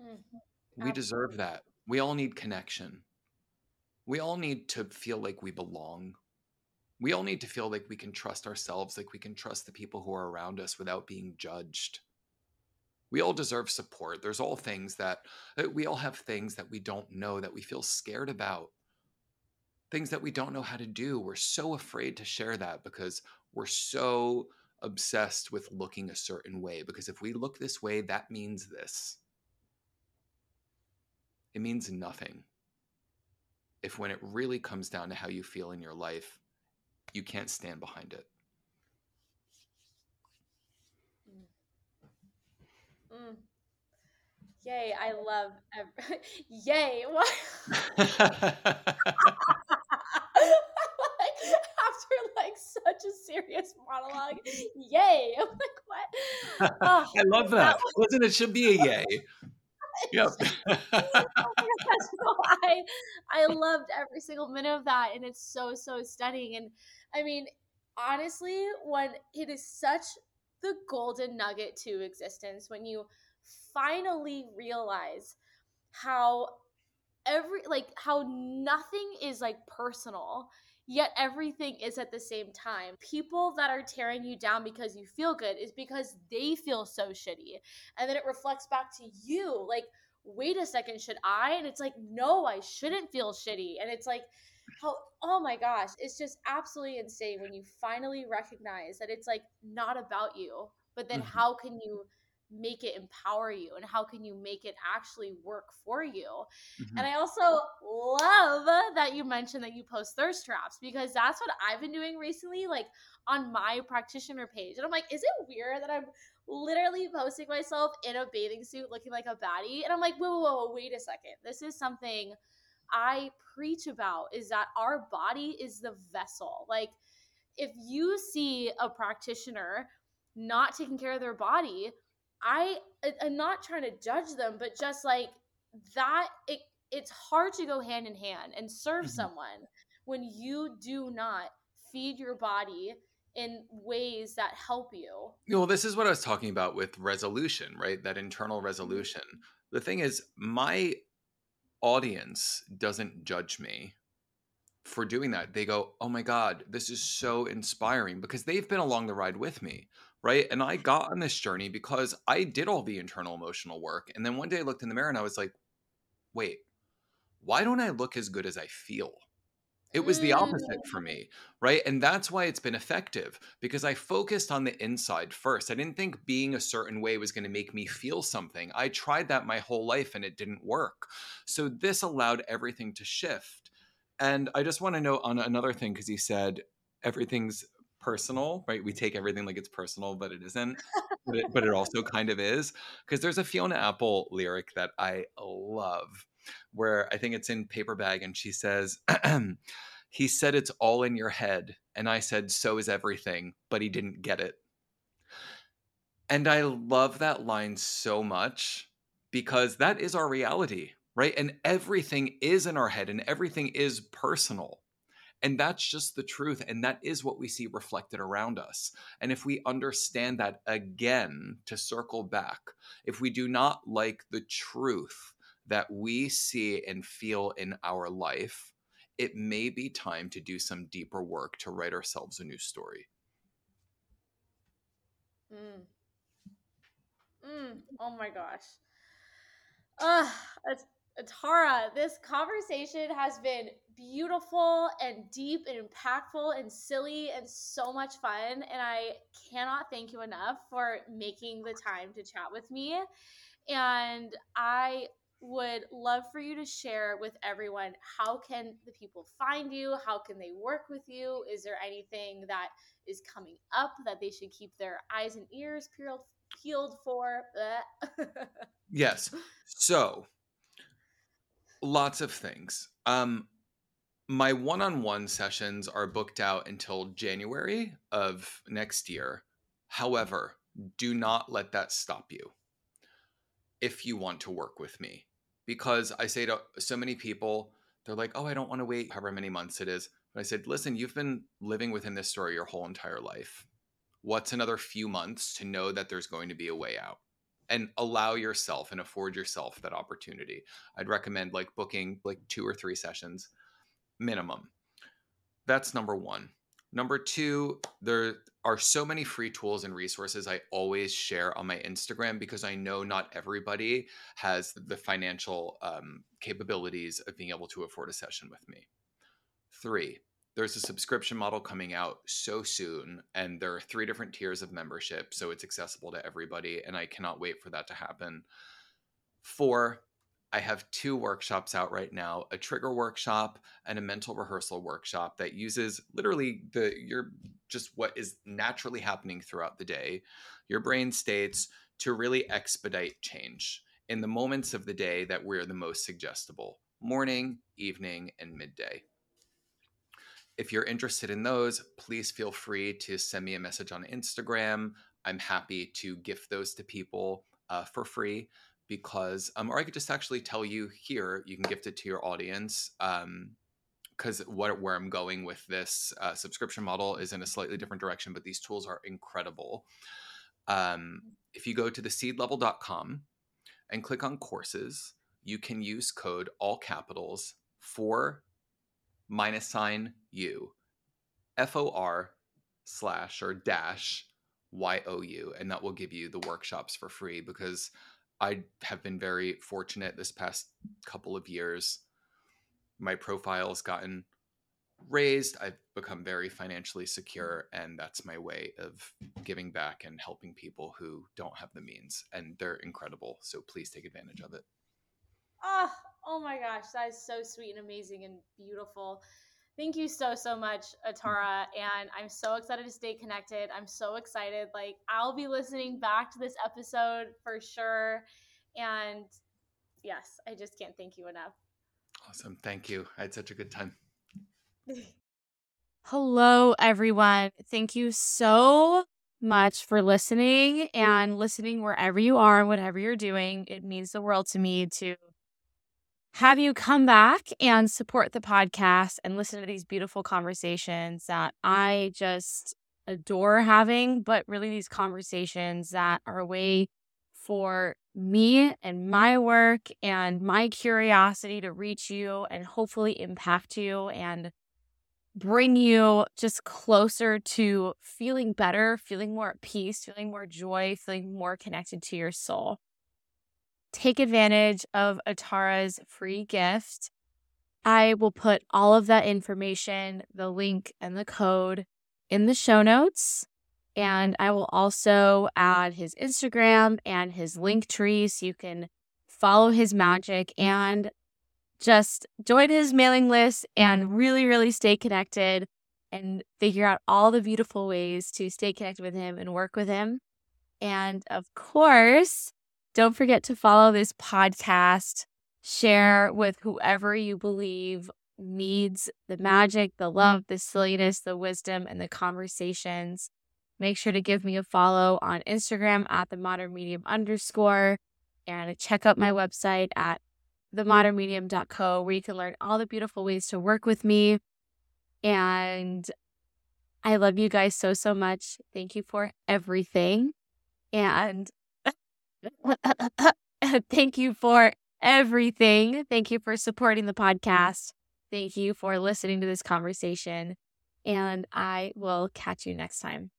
Mm-hmm. We deserve that. We all need connection. We all need to feel like we belong. We all need to feel like we can trust ourselves, like we can trust the people who are around us without being judged. We all deserve support. There's all things that uh, we all have things that we don't know that we feel scared about. Things that we don't know how to do. We're so afraid to share that because we're so obsessed with looking a certain way because if we look this way, that means this. It means nothing. If when it really comes down to how you feel in your life, you can't stand behind it. Mm. mm. Yay, I love ev- [LAUGHS] Yay. What? [LAUGHS] after like such a serious monologue, yay. [LAUGHS] I'm like, what? Oh, I love that. that was- Listen, it should be a yay. Yep. [LAUGHS] [LAUGHS] oh I I loved every single minute of that and it's so so stunning and I mean honestly when it is such the golden nugget to existence when you finally realize how every like how nothing is like personal yet everything is at the same time. People that are tearing you down because you feel good is because they feel so shitty. And then it reflects back to you like wait a second should i? And it's like no i shouldn't feel shitty. And it's like how oh my gosh it's just absolutely insane when you finally recognize that it's like not about you but then mm-hmm. how can you make it empower you and how can you make it actually work for you? Mm-hmm. and i also love that you mentioned that you post thirst traps because that's what i've been doing recently like on my practitioner page and i'm like is it weird that i'm literally posting myself in a bathing suit looking like a baddie? And i'm like whoa whoa whoa wait a second. This is something i preach about is that our body is the vessel. Like if you see a practitioner not taking care of their body I am not trying to judge them, but just like that, it it's hard to go hand in hand and serve mm-hmm. someone when you do not feed your body in ways that help you. Well, this is what I was talking about with resolution, right? That internal mm-hmm. resolution. The thing is, my audience doesn't judge me for doing that. They go, "Oh my god, this is so inspiring" because they've been along the ride with me right? And I got on this journey because I did all the internal emotional work. And then one day I looked in the mirror and I was like, wait, why don't I look as good as I feel? It was the opposite for mm. me, right? And that's why it's been effective because I focused on the inside first. I didn't think being a certain way was going to make me feel something. I tried that my whole life and it didn't work. So this allowed everything to shift. And I just want to note on another thing because he said everything's personal, right? We take everything like it's personal, but it isn't. but, it, but it [LAUGHS] also kind of is. Because there's a Fiona Apple lyric that I love where I think it's in Paper Bag and she says, [CLEARS THROAT] He said it's all in your head. And I said, So is everything, but he didn't get it. And I love that line so much because that is our reality, right? And everything is in our head and everything is personal. And that's just the truth. And that is what we see reflected around us. And if we understand that again, to circle back, if we do not like the truth that we see and feel in our life, it may be time to do some deeper work to write ourselves a new story. Mm. Mm. Oh my gosh. Uh, it's Tara, this conversation has been beautiful and deep and impactful and silly and so much fun. And I cannot thank you enough for making the time to chat with me. And I would love for you to share with everyone how can the people find you how can they work with you is there anything that is coming up that they should keep their eyes and ears peeled peeled for [LAUGHS] yes so Lots of things. Um, my one-on-one sessions are booked out until January of next year. However, do not let that stop you if you want to work with me. Because I say to so many people, they're like, oh, I don't want to wait however many months it is. But I said, listen, you've been living within this story your whole entire life. What's another few months to know that there's going to be a way out? and allow yourself and afford yourself that opportunity. I'd recommend like booking like two or three sessions minimum. That's number 1. Number 2, there are so many free tools and resources I always share on my Instagram because I know not everybody has the financial um, capabilities of being able to afford a session with me. Three, there's a subscription model coming out so soon and there are three different tiers of membership so it's accessible to everybody and i cannot wait for that to happen four i have two workshops out right now a trigger workshop and a mental rehearsal workshop that uses literally the your just what is naturally happening throughout the day your brain states to really expedite change in the moments of the day that we're the most suggestible morning, evening, and midday. If you're interested in those, please feel free to send me a message on Instagram. I'm happy to gift those to people uh, for free because, um, or I could just actually tell you here, you can gift it to your audience. Um, because what where I'm going with this uh, subscription model is in a slightly different direction, but these tools are incredible. Um, if you go to theseedlevel.com and click on courses, you can use code all capitals for minus sign u f o r slash or dash y o u, and that will give you the workshops for free because I have been very fortunate this past couple of years. My profile has gotten raised. I've become very financially secure, and that's my way of giving back and helping people who don't have the means. And they're incredible. So please take advantage of it. Oh, oh my gosh, that is so sweet and amazing and beautiful. Thank you so so much, mm. Atarah, and I'm so excited to stay connected. I'm so excited. Like I'll be listening back to this episode for sure. And yes, I just can't thank you enough. Awesome. Thank you. I had such a good time. [LAUGHS] Hello, everyone. Thank you so much for listening and listening wherever you are and whatever you're doing. It means the world to me to have you come back and support the podcast and listen to these beautiful conversations that I just adore having, but really these conversations that are a way for me and my work and my curiosity to reach you and hopefully impact you and bring you just closer to feeling better, feeling more at peace, feeling more joy, feeling more connected to your soul. Take advantage of Atarah's free gift. I will put all of that information, the link and the code in the show notes. And I will also add his Instagram and his link tree so you can follow his magic and just join his mailing list and really, really stay connected and figure out all the beautiful ways to stay connected with him and work with him. And of course, don't forget to follow this podcast, share with whoever you believe needs the magic, the love, the silliness, the wisdom, and the conversations. Make sure to give me a follow on Instagram at the modern medium underscore and check out my website at themodernmedium.co where you can learn all the beautiful ways to work with me. And I love you guys so, so much. Thank you for everything. And [LAUGHS] thank you for everything. Thank you for supporting the podcast. Thank you for listening to this conversation. And I will catch you next time.